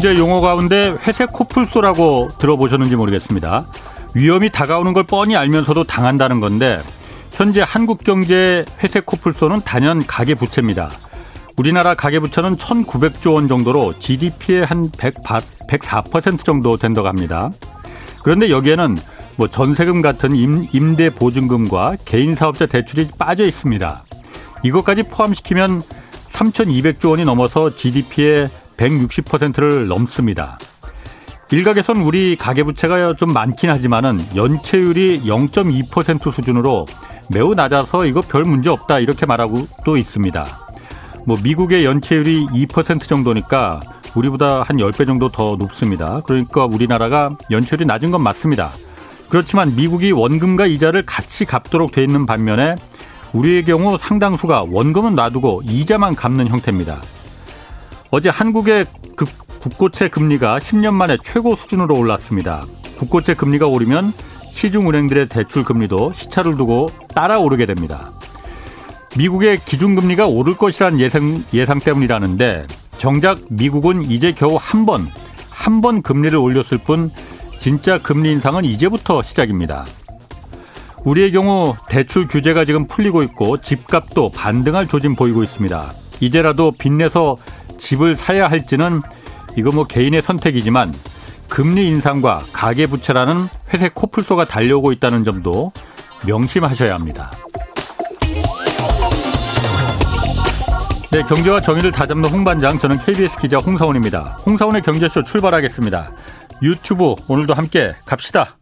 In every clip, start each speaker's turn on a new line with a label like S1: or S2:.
S1: 경제 용어 가운데 회색 코뿔소라고 들어보셨는지 모르겠습니다. 위험이 다가오는 걸 뻔히 알면서도 당한다는 건데 현재 한국 경제의 회색 코뿔소는 단연 가계 부채입니다. 우리나라 가계 부채는 1,900조 원 정도로 GDP의 한 100, 104% 정도 된다고 합니다. 그런데 여기에는 뭐 전세금 같은 임, 임대 보증금과 개인 사업자 대출이 빠져 있습니다. 이것까지 포함시키면 3,200조 원이 넘어서 GDP의 160%를 넘습니다. 일각에선 우리 가계부채가 좀 많긴 하지만은 연체율이 0.2% 수준으로 매우 낮아서 이거 별 문제 없다 이렇게 말하고 또 있습니다. 뭐 미국의 연체율이 2% 정도니까 우리보다 한 10배 정도 더 높습니다. 그러니까 우리나라가 연체율이 낮은 건 맞습니다. 그렇지만 미국이 원금과 이자를 같이 갚도록 돼 있는 반면에 우리의 경우 상당수가 원금은 놔두고 이자만 갚는 형태입니다. 어제 한국의 그 국고채 금리가 10년 만에 최고 수준으로 올랐습니다. 국고채 금리가 오르면 시중은행들의 대출 금리도 시차를 두고 따라 오르게 됩니다. 미국의 기준금리가 오를 것이란 예상, 예상 때문이라는데 정작 미국은 이제 겨우 한 번, 한 번 금리를 올렸을 뿐 진짜 금리 인상은 이제부터 시작입니다. 우리의 경우 대출 규제가 지금 풀리고 있고 집값도 반등할 조짐 보이고 있습니다. 이제라도 빚내서 집을 사야 할지는 이거 뭐 개인의 선택이지만 금리 인상과 가계부채라는 회색 코뿔소가 달려오고 있다는 점도 명심하셔야 합니다. 네, 경제와 정의를 다잡는 홍반장, 저는 KBS 기자 홍사원입니다. 홍사원의 경제쇼 출발하겠습니다. 유튜브 오늘도 함께 갑시다.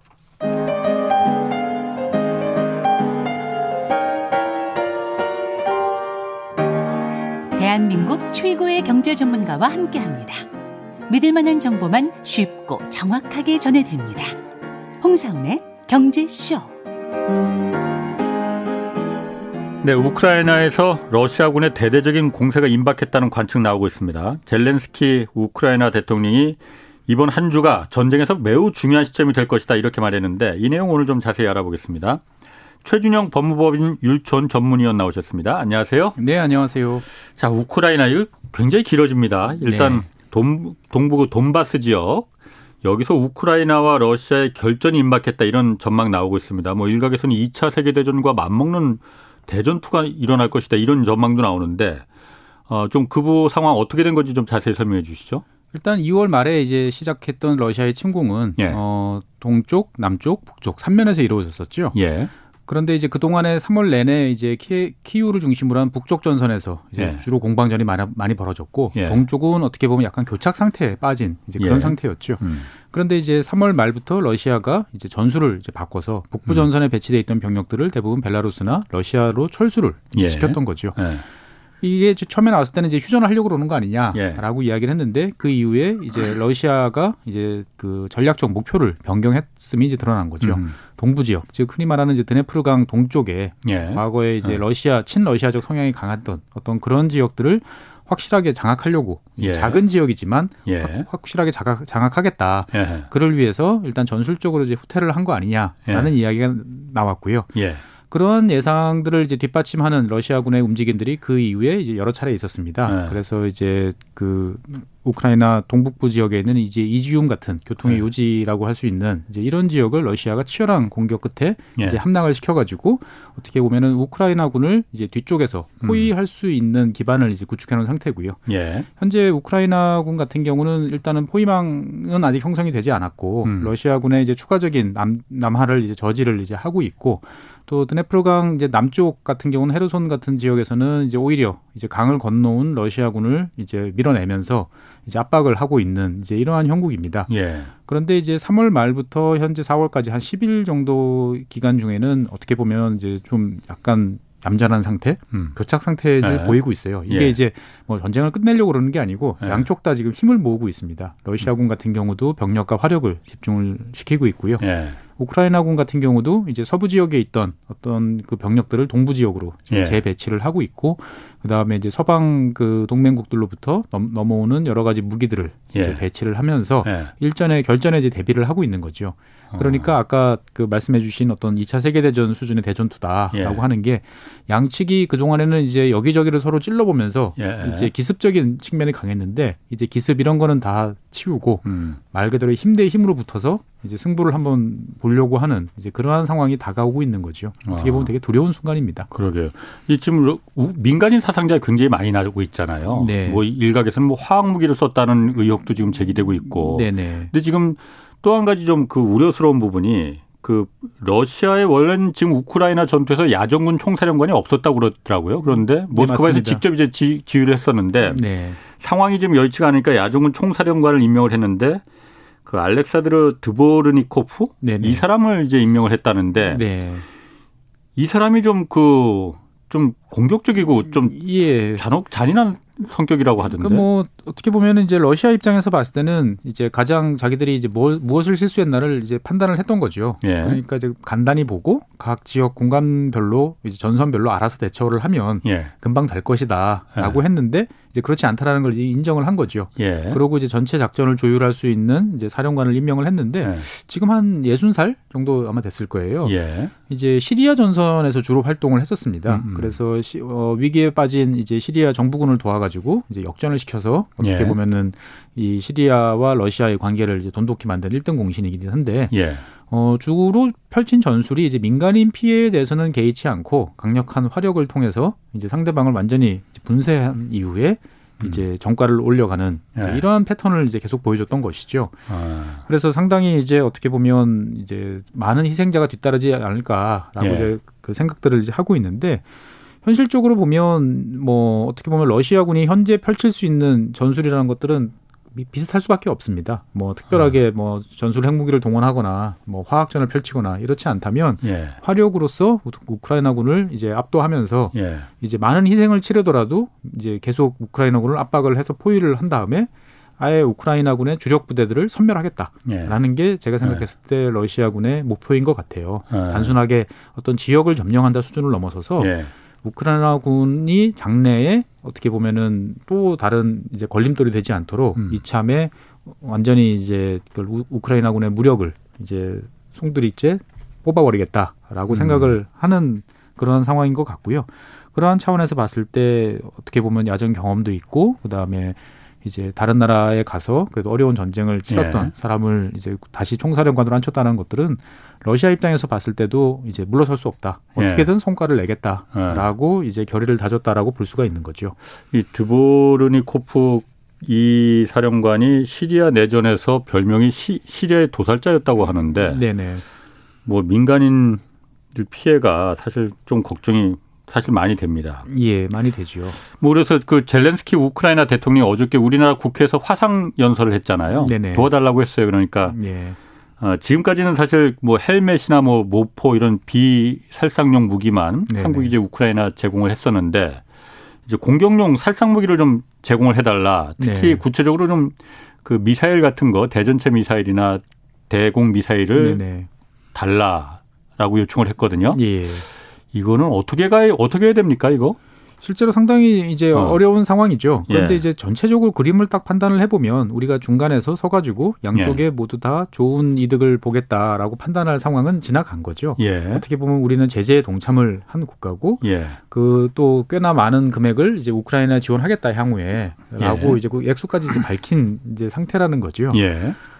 S2: 대한민국 최고의 경제 전문가와 함께 합니다. 믿을 만한 정보만 쉽고 정확하게 전해드립니다. 홍사운의 경제쇼.
S1: 네, 우크라이나에서 러시아군의 대대적인 공세가 임박했다는 관측 나오고 있습니다. 젤렌스키 우크라이나 대통령이 이번 한 주가 전쟁에서 매우 중요한 시점이 될 것이다 이렇게 말했는데 이 내용 오늘 좀 자세히 알아보겠습니다. 최준영 법무법인 율촌 전문위원 나오셨습니다. 안녕하세요.
S3: 네, 안녕하세요.
S1: 자, 우크라이나 이거 굉장히 길어집니다. 일단 네. 동, 동부 돈바스 지역 여기서 우크라이나와 러시아의 결전이 임박했다 이런 전망 나오고 있습니다. 뭐 일각에서는 2차 세계 대전과 맞먹는 대전투가 일어날 것이다 이런 전망도 나오는데 어, 좀 그부 상황 어떻게 된 건지 좀 자세히 설명해 주시죠.
S3: 일단 2월 말에 이제 시작했던 러시아의 침공은 예. 어, 동쪽, 남쪽, 북쪽 3면에서 이루어졌었죠. 예. 그런데 이제 그 동안에 3월 내내 이제 키, 키우를 중심으로 한 북쪽 전선에서 이제 예. 주로 공방전이 많이, 많이 벌어졌고 예. 동쪽은 어떻게 보면 약간 교착 상태에 빠진 이제 그런 예. 상태였죠. 음. 그런데 이제 3월 말부터 러시아가 이제 전술을 이제 바꿔서 북부 음. 전선에 배치돼 있던 병력들을 대부분 벨라루스나 러시아로 철수를 예. 시켰던 거죠. 예. 이게 처음에 나왔을 때는 이제 휴전을 하려고 그러는 거 아니냐라고 예. 이야기를 했는데 그 이후에 이제 러시아가 이제 그 전략적 목표를 변경했음이 이제 드러난 거죠. 음. 동부 지역, 즉 흔히 말하는 이제 드네프르강 동쪽에 예. 과거에 이제 예. 러시아 친러시아적 성향이 강했던 어떤 그런 지역들을 확실하게 장악하려고 예. 작은 지역이지만 예. 확실하게 장악, 장악하겠다. 예. 그를 위해서 일단 전술적으로 이제 후퇴를 한 거 아니냐라는 예. 이야기가 나왔고요. 예. 그러한 예상들을 이제 뒷받침하는 러시아군의 움직임들이 그 이후에 이제 여러 차례 있었습니다. 네. 그래서 이제 그 우크라이나 동북부 지역에 있는 이제 이지움 같은 교통의 네. 요지라고 할 수 있는 이제 이런 지역을 러시아가 치열한 공격 끝에 네. 이제 함락을 시켜가지고 어떻게 보면은 우크라이나군을 이제 뒤쪽에서 음. 포위할 음. 수 있는 기반을 이제 구축해 놓은 상태고요. 예. 현재 우크라이나군 같은 경우는 일단은 포위망은 아직 형성이 되지 않았고 음. 러시아군의 이제 추가적인 남 남하를 이제 저지를 이제 하고 있고 또 드네프르강 이제 남쪽 같은 경우는 헤르손 같은 지역에서는 이제 오히려 이제 강을 건너온 러시아군을 이제 밀어내면서 이제 압박을 하고 있는 이제 이러한 형국입니다. 예. 그런데 이제 3월 말부터 현재 4월까지 한 10일 정도 기간 중에는 어떻게 보면 이제 좀 약간 얌전한 상태, 음. 교착 상태를 네. 보이고 있어요. 이게 예. 이제 뭐 전쟁을 끝내려고 그러는 게 아니고 예. 양쪽 다 지금 힘을 모으고 있습니다. 러시아군 같은 경우도 병력과 화력을 집중을 시키고 있고요. 예. 우크라이나군 같은 경우도 이제 서부 지역에 있던 어떤 그 병력들을 동부 지역으로 예. 재배치를 하고 있고 그다음에 이제 서방 그 동맹국들로부터 넘, 어오는 여러 가지 무기들을 예. 이제 배치를 하면서 예. 일전에 결전에 이제 대비를 하고 있는 거죠. 그러니까 어. 아까 그 말씀해 주신 어떤 2차 세계 대전 수준의 대전투다라고 예. 하는 게 양측이 그동안에는 이제 여기저기를 서로 찔러 보면서 예. 이제 기습적인 측면이 강했는데 이제 기습 이런 거는 다 치우고 음. 말 그대로 힘 대 힘으로 붙어서 이제 승부를 한번 보려고 하는 이제 그러한 상황이 다가오고 있는 거죠. 어떻게 보면 아. 되게 두려운 순간입니다.
S1: 그러게요. 이 지금 민간인 사상자 굉장히 많이 나오고 있잖아요. 네. 뭐 일각에서는 뭐 화학 무기를 썼다는 의혹도 지금 제기되고 있고. 네네. 근데 지금 또 한 가지 좀 그 우려스러운 부분이 그 러시아의 원래는 지금 우크라이나 전투에서 야전군 총사령관이 없었다고 그러더라고요. 그런데 네, 모스크바에서 네, 직접 이제 지, 지휘를 했었는데 네. 상황이 지금 여의치가 않으니까 야전군 총사령관을 임명을 했는데 그 알렉사드르 드보르니코프 네네. 이 사람을 이제 임명을 했다는데 네. 이 사람이 좀 그좀 좀 공격적이고 좀 예. 잔혹 잔인한 성격이라고 하던데.
S3: 그러니까 뭐 어떻게 보면 이제 러시아 입장에서 봤을 때는 이제 가장 자기들이 이제 뭐, 무엇을 실수했나를 이제 판단을 했던 거죠. 예. 그러니까 이제 간단히 보고 각 지역 공간별로 이제 전선별로 알아서 대처를 하면 예. 금방 될 것이다라고 예. 했는데 이제 그렇지 않다라는 걸 인정을 한 거죠. 예. 그러고 이제 전체 작전을 조율할 수 있는 이제 사령관을 임명을 했는데 예. 지금 한 예순 살 정도 아마 됐을 거예요. 예. 이제 시리아 전선에서 주로 활동을 했었습니다. 음, 음. 그래서 시, 어, 위기에 빠진 이제 시리아 정부군을 도와가지고 이제 역전을 시켜서 어떻게 예. 보면은 이 시리아와 러시아의 관계를 이제 돈독히 만든 1등 공신이긴 한데 예. 어, 주로 펼친 전술이 이제 민간인 피해에 대해서는 개의치 않고 강력한 화력을 통해서 이제 상대방을 완전히 분쇄한 이후에 음. 이제 정가를 올려가는 예. 이러한 패턴을 이제 계속 보여줬던 것이죠. 아. 그래서 상당히 이제 어떻게 보면 이제 많은 희생자가 뒤따르지 않을까라고 예. 이제 그 생각들을 이제 하고 있는데 현실적으로 보면 뭐 어떻게 보면 러시아군이 현재 펼칠 수 있는 전술이라는 것들은 비슷할 수밖에 없습니다. 뭐 특별하게 아. 뭐 전술 핵무기를 동원하거나 뭐 화학전을 펼치거나 이렇지 않다면 예. 화력으로서 우크라이나군을 이제 압도하면서 예. 이제 많은 희생을 치르더라도 이제 계속 우크라이나군을 압박을 해서 포위를 한 다음에 아예 우크라이나군의 주력 부대들을 섬멸하겠다라는 예. 게 제가 생각했을 예. 때 러시아군의 목표인 것 같아요. 예. 단순하게 어떤 지역을 점령한다 수준을 넘어서서 예. 우크라이나군이 장래에 어떻게 보면은 또 다른 이제 걸림돌이 되지 않도록 음. 이참에 완전히 이제 그 우크라이나군의 무력을 이제 송두리째 뽑아버리겠다라고 음. 생각을 하는 그런 상황인 것 같고요. 그러한 차원에서 봤을 때 어떻게 보면 야전 경험도 있고 그다음에 이제 다른 나라에 가서 그래도 어려운 전쟁을 치렀던 예. 사람을 이제 다시 총사령관으로 앉혔다는 것들은 러시아 입장에서 봤을 때도 이제 물러설 수 없다. 예. 어떻게든 성과를 내겠다라고 예. 이제 결의를 다졌다라고 볼 수가 있는 거죠.
S1: 이 드보르니코프 이 사령관이 시리아 내전에서 별명이 시, 시리아의 도살자였다고 하는데 네네. 뭐 민간인들 피해가 사실 좀 걱정이 사실 많이 됩니다.
S3: 예, 많이 되죠.
S1: 뭐 그래서 그 젤렌스키 우크라이나 대통령이 어저께 우리나라 국회에서 화상 연설을 했잖아요. 네네. 도와달라고 했어요. 그러니까 예. 어, 지금까지는 사실 뭐 헬멧이나 뭐 모포 이런 비살상용 무기만 네네. 한국이 이제 우크라이나 제공을 했었는데 이제 공격용 살상 무기를 좀 제공을 해달라. 특히 네. 구체적으로 좀 그 미사일 같은 거 대전체 미사일이나 대공 미사일을 네네. 달라라고 요청을 했거든요. 예. 이거는 어떻게 가야 어떻게 해야 됩니까 이거?
S3: 실제로 상당히 이제 어. 려운 상황이죠. 그런데 예. 이제 전체적으로 그림을 딱 판단을 해보면 우리가 중간에서 서가지고 양쪽에 예. 모두 다 좋은 이득을 보겠다라고 판단할 상황은 지나간 거죠. 예. 어떻게 보면 우리는 제재에 동참을 한 국가고 예. 그또 꽤나 많은 금액을 이제 우크라이나 지원하겠다 향후에라고 예. 이제 그 액수까지 이제 밝힌 이제 상태라는 거죠.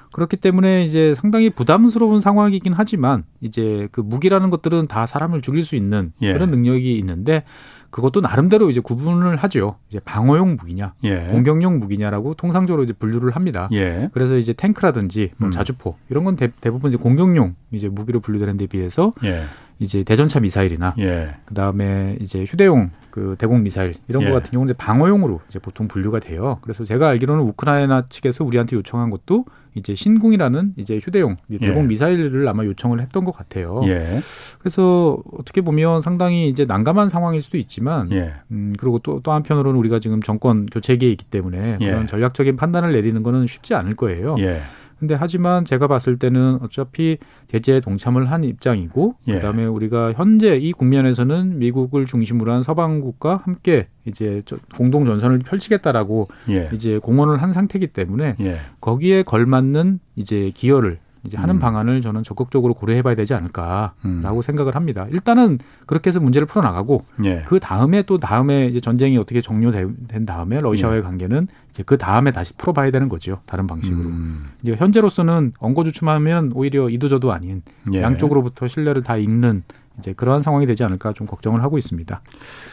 S3: 예. 그렇기 때문에 이제 상당히 부담스러운 상황이긴 하지만 이제 그 무기라는 것들은 다 사람을 죽일 수 있는 예. 그런 능력이 있는데 그것도 나름대로 이제 구분을 하죠. 이제 방어용 무기냐, 예. 공격용 무기냐라고 통상적으로 이제 분류를 합니다. 예. 그래서 이제 탱크라든지 뭐 음. 자주포 이런 건 대, 부분 이제 공격용 이제 무기로 분류되는 데 비해서 예. 이제 대전차 미사일이나 예. 그다음에 이제 휴대용 그 대공 미사일 이런 예. 거 같은 경우는 이제 방어용으로 이제 보통 분류가 돼요. 그래서 제가 알기로는 우크라이나 측에서 우리한테 요청한 것도 이제 신궁이라는 이제 휴대용 대공 예. 미사일을 아마 요청을 했던 것 같아요. 예. 그래서 어떻게 보면 상당히 이제 난감한 상황일 수도 있지만, 예. 음 그리고 또또 한편으로는 우리가 지금 정권 교체기에 있기 때문에 예. 그런 전략적인 판단을 내리는 거는 쉽지 않을 거예요. 예. 근데 하지만 제가 봤을 때는 어차피 대제에 동참을 한 입장이고 예. 그다음에 우리가 현재 이 국면에서는 미국을 중심으로 한 서방국과 함께 이제 공동 전선을 펼치겠다라고 예. 이제 공언을 한 상태이기 때문에 예. 거기에 걸맞는 이제 기여를 이제 하는 음. 방안을 저는 적극적으로 고려해봐야 되지 않을까라고 음. 생각을 합니다. 일단은 그렇게 해서 문제를 풀어나가고 예. 그 다음에 또 다음에 이제 전쟁이 어떻게 종료된 다음에 러시아와의 예. 관계는 이제 그 다음에 다시 풀어봐야 되는 거죠. 다른 방식으로. 음. 이제 현재로서는 엉거주춤하면 오히려 이도저도 아닌 예. 양쪽으로부터 신뢰를 다 잃는 이제 그러한 상황이 되지 않을까 좀 걱정을 하고 있습니다.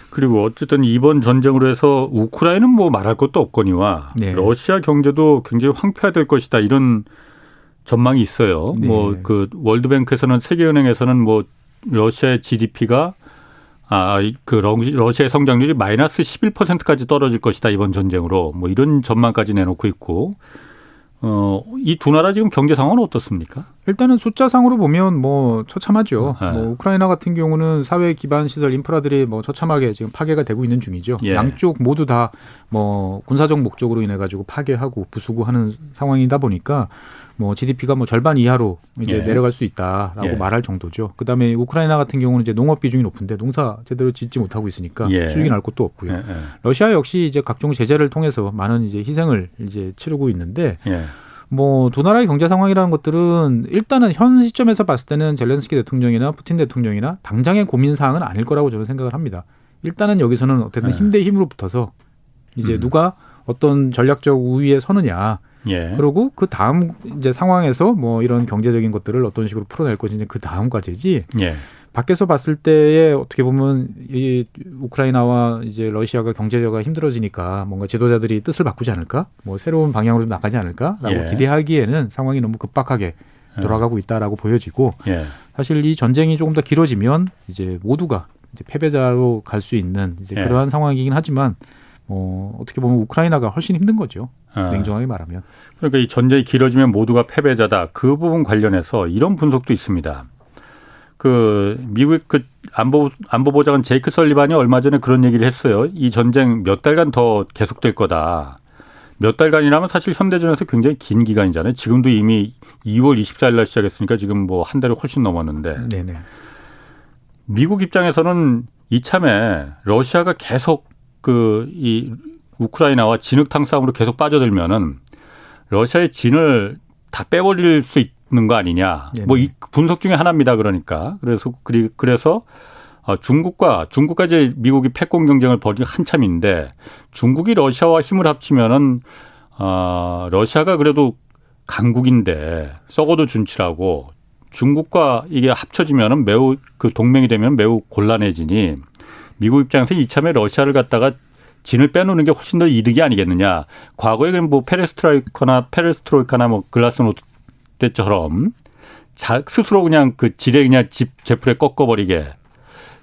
S1: 그리고 어쨌든 이번 전쟁으로 해서 우크라이나는 뭐 말할 것도 없거니와 네. 러시아 경제도 굉장히 황폐화될 것이다 이런 전망이 있어요. 네. 뭐그 월드뱅크에서는 세계은행에서는 뭐 러시아의 GDP가 아, 그 러시아의 성장률이 마이너스 11%까지 떨어질 것이다 이번 전쟁으로 뭐 이런 전망까지 내놓고 있고 어, 이 두 나라 지금 경제 상황은 어떻습니까?
S3: 일단은 숫자상으로 보면 뭐 처참하죠. 네. 뭐 우크라이나 같은 경우는 사회 기반 시설 인프라들이 뭐 처참하게 지금 파괴가 되고 있는 중이죠. 예. 양쪽 모두 다 뭐 군사적 목적으로 인해 가지고 파괴하고 부수고 하는 상황이다 보니까 뭐 GDP가 뭐 절반 이하로 이제 예. 내려갈 수 있다라고 예. 말할 정도죠. 그다음에 우크라이나 같은 경우는 이제 농업 비중이 높은데 농사 제대로 짓지 못하고 있으니까 예. 수익이 날 곳도 없고요. 예, 예. 러시아 역시 이제 각종 제재를 통해서 많은 이제 희생을 이제 치르고 있는데 예. 뭐두 나라의 경제 상황이라는 것들은 일단은 현 시점에서 봤을 때는 젤렌스키 대통령이나 푸틴 대통령이나 당장의 고민 사항은 아닐 거라고 저는 생각을 합니다. 일단은 여기서는 어쨌든 힘 대 힘으로 붙어서 이제 음. 누가 어떤 전략적 우위에 서느냐 예. 그리고 그 다음 이제 상황에서 뭐 이런 경제적인 것들을 어떤 식으로 풀어낼 것인지 그 다음 과제지. 예. 밖에서 봤을 때에 어떻게 보면 이 우크라이나와 이제 러시아가 경제가 힘들어지니까 뭔가 지도자들이 뜻을 바꾸지 않을까? 뭐 새로운 방향으로 나가지 않을까라고 예. 기대하기에는 상황이 너무 급박하게 예. 돌아가고 있다라고 보여지고 예. 사실 이 전쟁이 조금 더 길어지면 이제 모두가 이제 패배자로 갈 수 있는 이제 예. 그러한 상황이긴 하지만 어, 어떻게 보면 우크라이나가 훨씬 힘든 거죠. 아. 냉정하게 말하면.
S1: 그러니까 이 전쟁이 길어지면 모두가 패배자다. 그 부분 관련해서 이런 분석도 있습니다. 그 미국 그 안보 안보보좌관 제이크 설리반이 얼마 전에 그런 얘기를 했어요. 이 전쟁 몇 달간 더 계속될 거다. 몇 달간이라면 사실 현대전에서 굉장히 긴 기간이잖아요. 지금도 이미 2월 24일 날 시작했으니까 지금 뭐 한 달이 훨씬 넘었는데. 네네. 미국 입장에서는 이참에 러시아가 계속 그 이 우크라이나와 진흙탕 싸움으로 계속 빠져들면은 러시아의 진을 다 빼버릴 수 있는 거 아니냐. 뭐이 분석 중에 하나입니다. 그러니까 그래서 그리 그래서 어, 중국과 중국까지 미국이 패권 경쟁을 벌이기 한참인데 중국이 러시아와 힘을 합치면은 어, 러시아가 그래도 강국인데 썩어도 준치라고 중국과 이게 합쳐지면은 매우 그 동맹이 되면 매우 곤란해지니 미국 입장에서 이참에 러시아를 갖다가 진을 빼놓는 게 훨씬 더 이득이 아니겠느냐. 과거에 뭐 페레스트라이커나 페레스트로이카나 뭐 글라스노트 때처럼 자, 스스로 그냥 그 지뢰 그냥 집 제풀에 꺾어버리게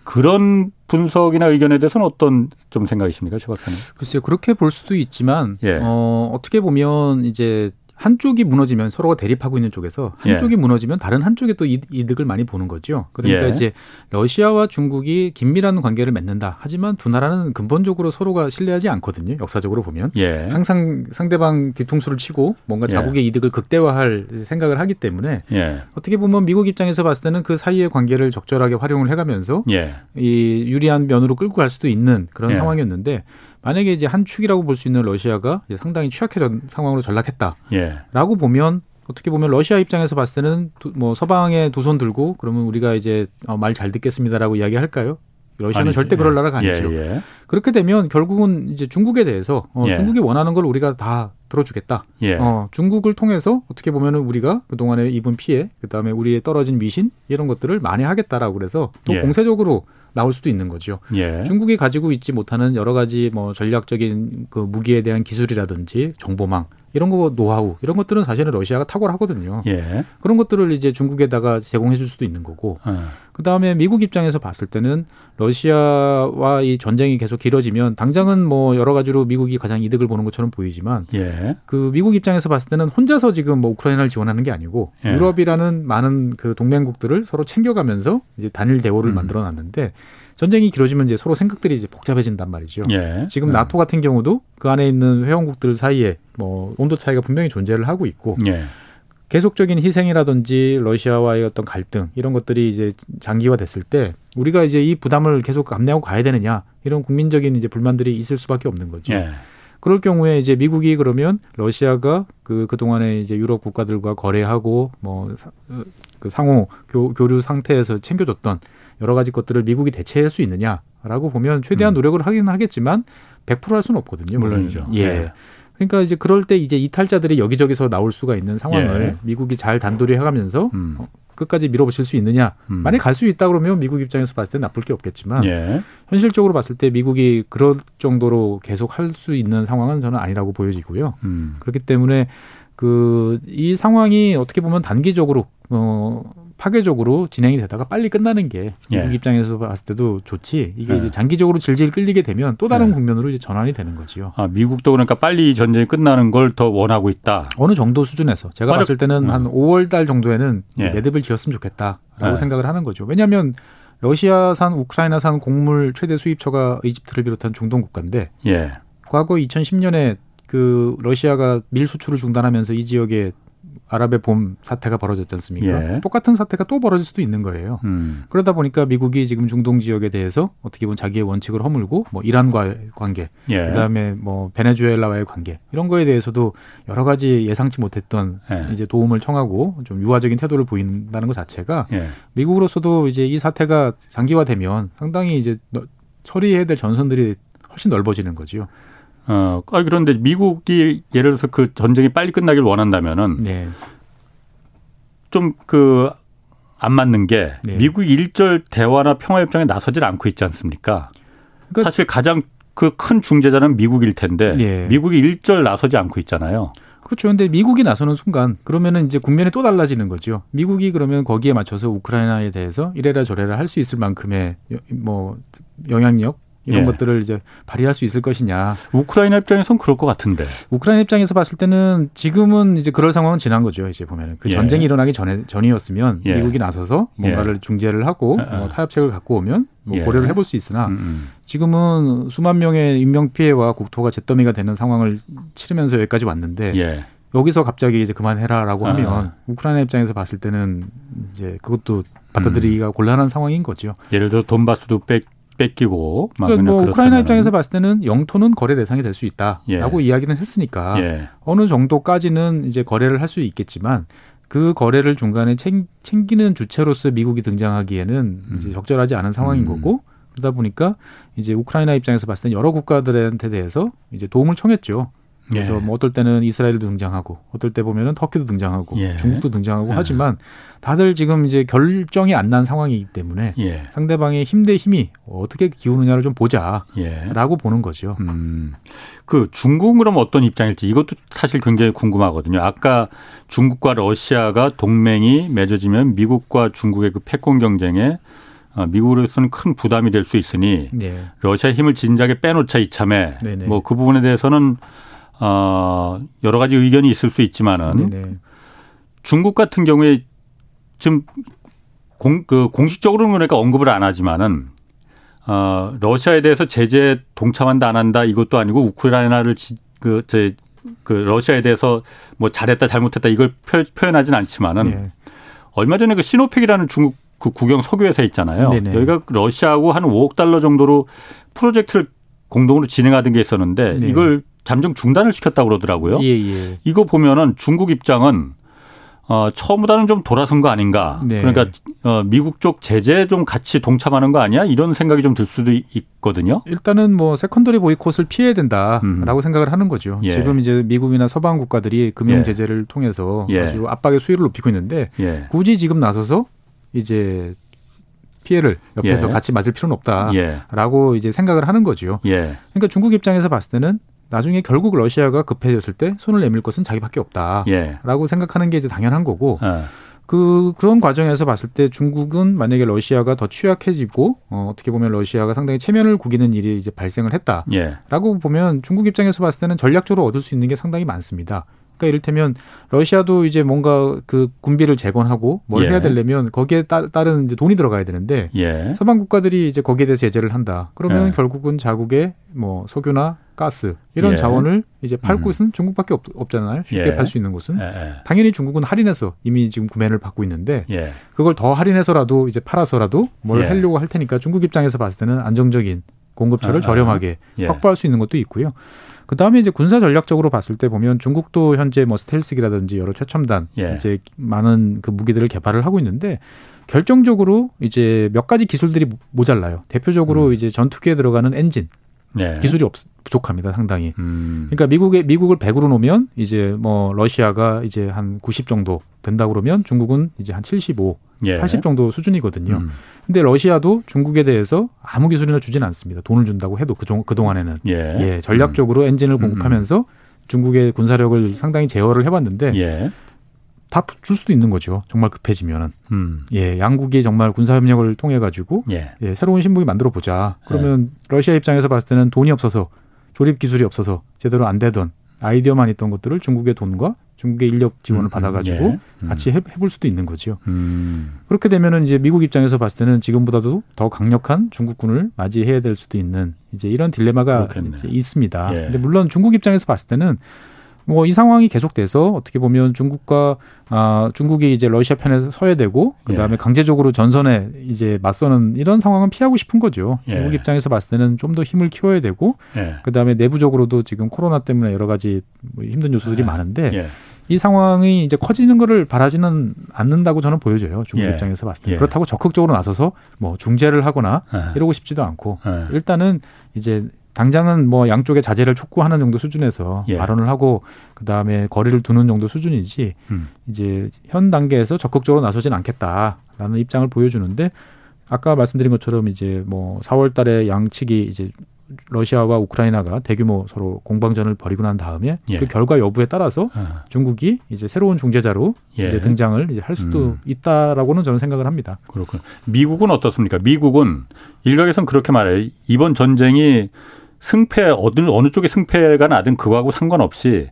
S1: 그런 분석이나 의견에 대해서는 어떤 좀 생각이십니까, 최 박사님?
S3: 글쎄요, 그렇게 볼 수도 있지만 예. 어, 어떻게 보면 이제 한쪽이 무너지면 서로가 대립하고 있는 쪽에서 한쪽이 예. 무너지면 다른 한쪽에 또 이득을 많이 보는 거죠. 그러니까 예. 이제 러시아와 중국이 긴밀한 관계를 맺는다. 하지만 두 나라는 근본적으로 서로가 신뢰하지 않거든요. 역사적으로 보면 예. 항상 상대방 뒤통수를 치고 뭔가 예. 자국의 이득을 극대화할 생각을 하기 때문에 예. 어떻게 보면 미국 입장에서 봤을 때는 그 사이의 관계를 적절하게 활용을 해가면서 예. 이 유리한 면으로 끌고 갈 수도 있는 그런 상황이었는데 만약에 이제 한 축이라고 볼 수 있는 러시아가 상당히 취약해진 상황으로 전락했다라고 예. 보면 어떻게 보면 러시아 입장에서 봤을 때는 두, 뭐 서방에 두 손 들고 그러면 우리가 이제 어, 말 잘 듣겠습니다라고 이야기할까요? 러시아는 아니죠. 절대 그럴 예. 나라가 아니죠. 예, 예. 그렇게 되면 결국은 이제 중국에 대해서 어, 예. 중국이 원하는 걸 우리가 다 들어주겠다. 예. 어, 중국을 통해서 어떻게 보면은 우리가 그동안에 입은 피해, 그다음에 우리의 떨어진 미신 이런 것들을 만회하겠다라고 그래서 또 예. 공세적으로 나올 수도 있는 거죠. 예. 중국이 가지고 있지 못하는 여러 가지 뭐 전략적인 그 무기에 대한 기술이라든지 정보망 이런 거 노하우 이런 것들은 사실은 러시아가 탁월하거든요. 예. 그런 것들을 이제 중국에다가 제공해 줄 수도 있는 거고. 예. 그다음에 미국 입장에서 봤을 때는 러시아와 이 전쟁이 계속 길어지면 당장은 뭐 여러 가지로 미국이 가장 이득을 보는 것처럼 보이지만 예. 그 미국 입장에서 봤을 때는 혼자서 지금 뭐 우크라이나를 지원하는 게 아니고 예. 유럽이라는 많은 그 동맹국들을 서로 챙겨가면서 이제 단일 대오를 음. 만들어 놨는데 전쟁이 길어지면 이제 서로 생각들이 이제 복잡해진단 말이죠. 예. 지금 음. 나토 같은 경우도 그 안에 있는 회원국들 사이에 뭐 온도 차이가 분명히 존재를 하고 있고 예. 계속적인 희생이라든지 러시아와의 어떤 갈등 이런 것들이 이제 장기화 됐을 때 우리가 이제 이 부담을 계속 감내하고 가야 되느냐 이런 국민적인 이제 불만들이 있을 수밖에 없는 거죠. 예. 그럴 경우에 이제 미국이 그러면 러시아가 그 그 동안에 이제 유럽 국가들과 거래하고 뭐 그 상호 교, 교류 상태에서 챙겨줬던 여러 가지 것들을 미국이 대체할 수 있느냐라고 보면 최대한 음. 노력을 하긴 하겠지만 100%할 수는 없거든요.
S1: 물론이죠.
S3: 예. 네. 그러니까 이제 그럴 때 이제 이탈자들이 여기저기서 나올 수가 있는 상황을 예. 미국이 잘 단도리 해가면서 음. 어, 끝까지 밀어붙일 수 있느냐. 음. 만약 갈 수 있다 그러면 미국 입장에서 봤을 때 나쁠 게 없겠지만 예. 현실적으로 봤을 때 미국이 그럴 정도로 계속 할 수 있는 상황은 저는 아니라고 보여지고요. 음. 그렇기 때문에 그 이 상황이 어떻게 보면 단기적으로 어 파괴적으로 진행이 되다가 빨리 끝나는 게 미국 예. 입장에서 봤을 때도 좋지. 이게 예. 이제 장기적으로 질질 끌리게 되면 또 다른 예. 국면으로 이제 전환이 되는 거지요.
S1: 아, 미국도 그러니까 빨리 전쟁이 끝나는 걸 더 원하고 있다.
S3: 어느 정도 수준에서 제가 맞아. 봤을 때는 음. 한 5월 달 정도에는 이제 매듭을 지었으면 좋겠다라고 예. 생각을 하는 거죠. 왜냐하면 러시아산 우크라이나산 곡물 최대 수입처가 이집트를 비롯한 중동 국가인데 예. 과거 2010년에 그 러시아가 밀 수출을 중단하면서 이 지역에 아랍의 봄 사태가 벌어졌지 않습니까? 예. 똑같은 사태가 또 벌어질 수도 있는 거예요. 음. 그러다 보니까 미국이 지금 중동 지역에 대해서 어떻게 보면 자기의 원칙을 허물고 뭐 이란과의 관계, 예. 그다음에 뭐 베네수엘라와의 관계 이런 거에 대해서도 여러 가지 예상치 못했던 예. 이제 도움을 청하고 좀 유화적인 태도를 보인다는 것 자체가 예. 미국으로서도 이제 이 사태가 장기화되면 상당히 이제 처리해야 될 전선들이 훨씬 넓어지는 거지요.
S1: 어, 아, 그런데 미국이 예를 들어서 그 전쟁이 빨리 끝나길 원한다면은 네. 좀그 안 맞는 게 네. 미국이 일절 대화나 평화 협정에 나서질 않고 있지 않습니까? 그러니까 사실 가장 그 큰 중재자는 미국일 텐데 네. 미국이 일절 나서지 않고 있잖아요.
S3: 그렇죠. 근데 미국이 나서는 순간 그러면은 이제 국면이 또 달라지는 거죠. 미국이 그러면 거기에 맞춰서 우크라이나에 대해서 이래라 저래라 할 수 있을 만큼의 뭐 영향력 이런 예. 것들을 이제 발휘할 수 있을 것이냐.
S1: 우크라이나 입장에선 그럴 것 같은데.
S3: 우크라이나 입장에서 봤을 때는 지금은 이제 그럴 상황은 지난 거죠. 이제 보면은 그 예. 전쟁이 일어나기 전에 전이었으면 예. 미국이 나서서 뭔가를 예. 중재를 하고 어, 뭐 타협책을 갖고 오면 뭐 예. 고려를 해볼 수 있으나 음, 음. 지금은 수만 명의 인명 피해와 국토가 잿더미가 되는 상황을 치르면서 여기까지 왔는데 예. 여기서 갑자기 이제 그만해라라고 하면 아. 우크라이나 입장에서 봤을 때는 이제 그것도 받아들이기가 음. 곤란한 상황인 거죠.
S1: 예를 들어 돈바스도 뺏 뺏기고
S3: 그러니까 뭐 우크라이나 입장에서 봤을 때는 영토는 거래 대상이 될 수 있다라고 예. 이야기는 했으니까 예. 어느 정도까지는 이제 거래를 할 수 있겠지만 그 거래를 중간에 챙, 기는 주체로서 미국이 등장하기에는 음. 이제 적절하지 않은 상황인 음. 거고 그러다 보니까 이제 우크라이나 입장에서 봤을 때는 여러 국가들한테 대해서 이제 도움을 청했죠. 그래서 예. 뭐 어떨 때는 이스라엘도 등장하고 어떨 때 보면은 터키도 등장하고 예. 중국도 등장하고 예. 하지만 다들 지금 이제 결정이 안 난 상황이기 때문에 예. 상대방의 힘 대 힘이 어떻게 기우느냐를 좀 보자라고 예. 보는 거죠. 음.
S1: 그 중국은 그럼 어떤 입장일지 이것도 사실 굉장히 궁금하거든요. 아까 중국과 러시아가 동맹이 맺어지면 미국과 중국의 그 패권 경쟁에 어, 미국으로서는 큰 부담이 될 수 있으니 네. 러시아 힘을 진작에 빼놓자 이참에 뭐 그 부분에 대해서는 어, 여러 가지 의견이 있을 수 있지만은 네네. 중국 같은 경우에 지금 공, 그 공식적으로는 그러니까 언급을 안 하지만은 어, 러시아에 대해서 제재 동참한다 안 한다 이것도 아니고 우크라이나를 지, 그, 제, 그 러시아에 대해서 뭐 잘했다 잘못했다 이걸 표, 현하진 않지만은 네. 얼마 전에 그 시노팩이라는 중국 그 국영 석유회사 있잖아요. 네네. 여기가 러시아하고 한 5억 달러 정도로 프로젝트를 공동으로 진행하던 게 있었는데 네. 이걸 잠정 중단을 시켰다고 그러더라고요. 예, 예. 이거 보면은 중국 입장은 어, 처음보다는 좀 돌아선 거 아닌가. 네. 그러니까 어, 미국 쪽 제재 좀 같이 동참하는 거 아니야? 이런 생각이 좀 들 수도 있거든요.
S3: 일단은 뭐 secondary 보이콧을 피해야 된다라고 음. 생각을 하는 거죠. 예. 지금 이제 미국이나 서방 국가들이 금융 예. 제재를 예. 통해서 예. 아주 압박의 수위를 높이고 있는데 예. 굳이 지금 나서서 이제 피해를 옆에서 예. 같이 맞을 필요는 없다라고 이제 생각을 하는 거죠. 그러니까 중국 입장에서 봤을 때는 나중에 결국 러시아가 급해졌을 때 손을 내밀 것은 자기밖에 없다라고 예. 생각하는 게 이제 당연한 거고 어. 그 그런 과정에서 봤을 때 중국은 만약에 러시아가 더 취약해지고 어, 어떻게 보면 러시아가 상당히 체면을 구기는 일이 이제 발생을 했다라고 예. 보면 중국 입장에서 봤을 때는 전략적으로 얻을 수 있는 게 상당히 많습니다. 그러니까 이를테면 러시아도 이제 뭔가 그 군비를 재건하고 뭘 예. 해야 되려면 거기에 따, 른 이제 돈이 들어가야 되는데 예. 서방 국가들이 이제 거기에 대해서 제재를 한다. 그러면 예. 결국은 자국의 뭐 석유나 가스 이런 예. 자원을 이제 팔 음. 곳은 중국밖에 없, 잖아요 쉽게 예. 팔수 있는 곳은 예, 당연히 중국은 할인해서 이미 지금 구매를 받고 있는데 그걸 더 할인해서라도 이제 팔아서라도 뭘 하려고 할 테니까 중국 입장에서 봤을 때는 안정적인 공급처를 아, 아. 저렴하게 확보할 수 있는 것도 있고요. 그 다음에 이제 군사 전략적으로 봤을 때 보면 중국도 현재 뭐 스텔스기라든지 여러 최첨단 예. 이제 많은 그 무기들을 개발을 하고 있는데 결정적으로 이제 몇 가지 기술들이 모자라요. 대표적으로 음. 이제 전투기에 들어가는 엔진 네. 기술이 없, 부족합니다, 상당히. 음. 그러니까 미국에 미국을 100으로 놓으면 이제 뭐 러시아가 이제 한 90 정도 된다 그러면 중국은 이제 한 75, 예. 80 정도 수준이거든요. 음. 근데 러시아도 중국에 대해서 아무 기술이나 주지는 않습니다. 돈을 준다고 해도 그, 그 동안에는 예. 예 전략적으로 음. 엔진을 음, 음. 공급하면서 중국의 군사력을 상당히 제어를 해봤는데 예. 다 줄 수도 있는 거죠. 정말 급해지면은. 음. 예, 양국이 정말 군사 협력을 통해 가지고 예. 예. 새로운 신무기 만들어 보자. 그러면 예. 러시아 입장에서 봤을 때는 돈이 없어서 조립 기술이 없어서 제대로 안 되던 아이디어만 있던 것들을 중국의 돈과 중국의 인력 지원을 음, 음 받아가지고 예. 음. 같이 해, 볼 수도 있는 거죠. 음. 그렇게 되면은 이제 미국 입장에서 봤을 때는 지금보다도 더 강력한 중국군을 맞이해야 될 수도 있는 이제 이런 딜레마가 이제 있습니다. 예. 근데 물론 중국 입장에서 봤을 때는 뭐 이 상황이 계속돼서 어떻게 보면 중국과 아 중국이 이제 러시아 편에 서야 되고 그다음에 예. 강제적으로 전선에 이제 맞서는 이런 상황은 피하고 싶은 거죠. 예. 중국 입장에서 봤을 때는 좀 더 힘을 키워야 되고 예. 그다음에 내부적으로도 지금 코로나 때문에 여러 가지 뭐 힘든 요소들이 예. 많은데 예. 이 상황이 이제 커지는 거를 바라지는 않는다고 저는 보여져요. 중국 예. 입장에서 봤을 때. 예. 그렇다고 적극적으로 나서서 뭐 중재를 하거나 예. 이러고 싶지도 않고 일단은 이제 당장은 뭐 양쪽의 자제를 촉구하는 정도 수준에서 예. 발언을 하고 그 다음에 거리를 두는 정도 수준이지 음. 이제 현 단계에서 적극적으로 나서진 않겠다라는 입장을 보여주는데 아까 말씀드린 것처럼 이제 뭐 4월달에 양측이 이제 러시아와 우크라이나가 대규모 서로 공방전을 벌이고 난 다음에 예. 그 결과 여부에 따라서 아. 중국이 이제 새로운 중재자로 예. 이제 등장을 이제 할 수도 음. 있다라고는 저는 생각을 합니다.
S1: 그렇군. 미국은 어떻습니까? 미국은 일각에선 그렇게 말해요. 이번 전쟁이 승패 어느 어느 쪽의 승패가 나든 그거하고 상관없이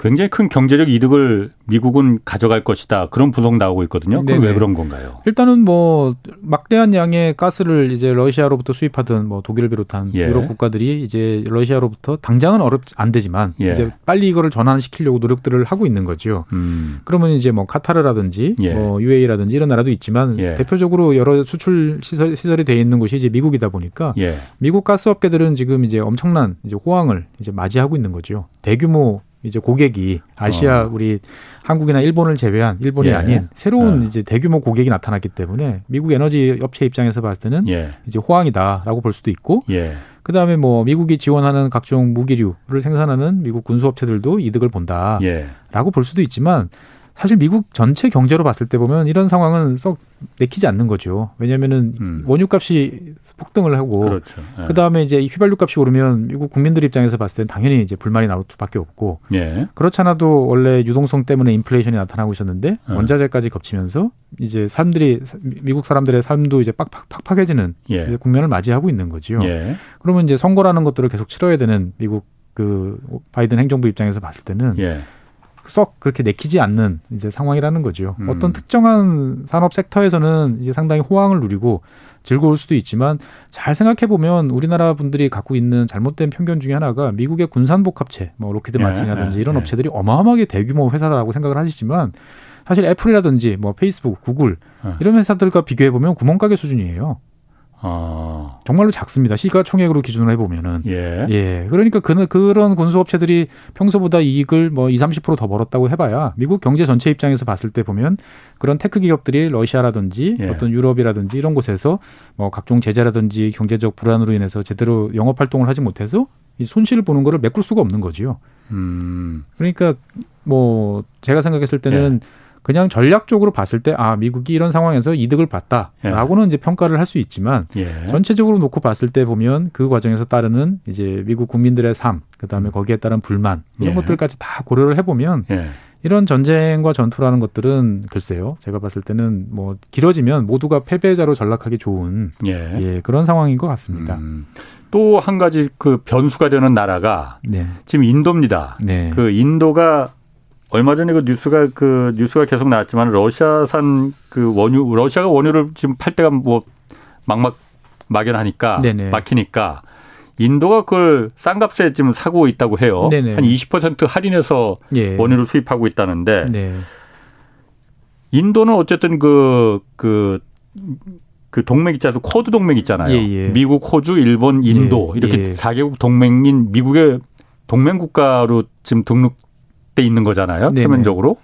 S1: 굉장히 큰 경제적 이득을 미국은 가져갈 것이다. 그런 분석 나오고 있거든요. 그건 왜 그런 건가요?
S3: 일단은 뭐 막대한 양의 가스를 이제 러시아로부터 수입하던 뭐 독일을 비롯한 예. 유럽 국가들이 이제 러시아로부터 당장은 어렵 안 되지만 예. 이제 빨리 이거를 전환시키려고 노력들을 하고 있는 거죠. 음. 그러면 이제 뭐 카타르라든지 예. 뭐 UAE라든지 이런 나라도 있지만 예. 대표적으로 여러 수출 시설 시설이 돼 있는 곳이 이제 미국이다 보니까 예. 미국 가스 업계들은 지금 이제 엄청난 이제 호황을 이제 맞이하고 있는 거죠. 대규모 이제 고객이 아시아 어. 우리 한국이나 일본을 제외한 일본이 예. 아닌 새로운 어. 이제 대규모 고객이 나타났기 때문에 미국 에너지 업체 입장에서 봤을 때는 예. 이제 호황이다라고 볼 수도 있고 예. 그다음에 뭐 미국이 지원하는 각종 무기류를 생산하는 미국 군수 업체들도 이득을 본다라고 예. 볼 수도 있지만 사실 미국 전체 경제로 봤을 때 보면 이런 상황은 썩 내키지 않는 거죠. 왜냐하면은 음. 원유값이 폭등을 하고 그렇죠. 예. 그 다음에 이제 휘발유값이 오르면 미국 국민들 입장에서 봤을 땐 당연히 이제 불만이 나올 수밖에 없고 예. 그렇잖아도 원래 유동성 때문에 인플레이션이 나타나고 있었는데 예. 원자재까지 겹치면서 이제 사람들이 미국 사람들의 삶도 이제 빡빡 팍팍해지는 예. 이제 국면을 맞이하고 있는 거죠. 예. 그러면 이제 선거라는 것들을 계속 치러야 되는 미국 그 바이든 행정부 입장에서 봤을 때는. 예. 썩 그렇게 내키지 않는 이제 상황이라는 거죠. 음. 어떤 특정한 산업 sector에서는 이제 상당히 호황을 누리고 즐거울 수도 있지만 잘 생각해 보면 우리나라 분들이 갖고 있는 잘못된 편견 중에 하나가 미국의 군산 복합체, 뭐 록히드 예, 마틴이라든지 예, 이런 예. 업체들이 어마어마하게 대규모 회사라고 생각을 하시지만 사실 애플이라든지 뭐 페이스북, 구글 예. 이런 회사들과 비교해 보면 구멍가게 수준이에요. 아. 정말로 작습니다. 시가 총액으로 기준으로 해보면은. 예. 예. 그러니까 그, 그런 군수업체들이 평소보다 이익을 뭐 20, 30%더 벌었다고 해봐야 미국 경제 전체 입장에서 봤을 때 보면 그런 tech 기업들이 러시아라든지 예. 어떤 유럽이라든지 이런 곳에서 뭐 각종 제재라든지 경제적 불안으로 인해서 제대로 영업 활동을 하지 못해서 이 손실을 보는 거를 메꿀 수가 없는 거지요. 음. 그러니까 뭐 제가 생각했을 때는 예. 그냥 전략적으로 봤을 때 아 미국이 이런 상황에서 이득을 봤다라고는 예. 이제 평가를 할 수 있지만 예. 전체적으로 놓고 봤을 때 보면 그 과정에서 따르는 이제 미국 국민들의 삶 그다음에 음. 거기에 따른 불만 이런 예. 것들까지 다 고려를 해보면 예. 이런 전쟁과 전투라는 것들은 글쎄요 제가 봤을 때는 뭐 길어지면 모두가 패배자로 전락하기 좋은 예. 예 그런 상황인 것 같습니다. 음.
S1: 또한 가지 그 변수가 되는 나라가 네. 지금 인도입니다. 네. 그 인도가 얼마 전에 그 뉴스가 그 뉴스가 계속 나왔지만 러시아산 그 원유 러시아가 원유를 지금 팔 때가 뭐 막막 막연하니까 네네. 막히니까 인도가 그걸 싼 값에 지금 사고 있다고 해요. 네네. 한 20% 할인해서 예. 원유를 수입하고 있다는데 네. 인도는 어쨌든 그 그, 그 동맹 있잖아요. 쿼드 동맹 있잖아요. 예, 예. 미국, 호주, 일본, 인도 예, 이렇게 예. 4개국 동맹인 미국의 동맹 국가로 지금 등록 돼 있는 거잖아요. 네네. 표면적으로.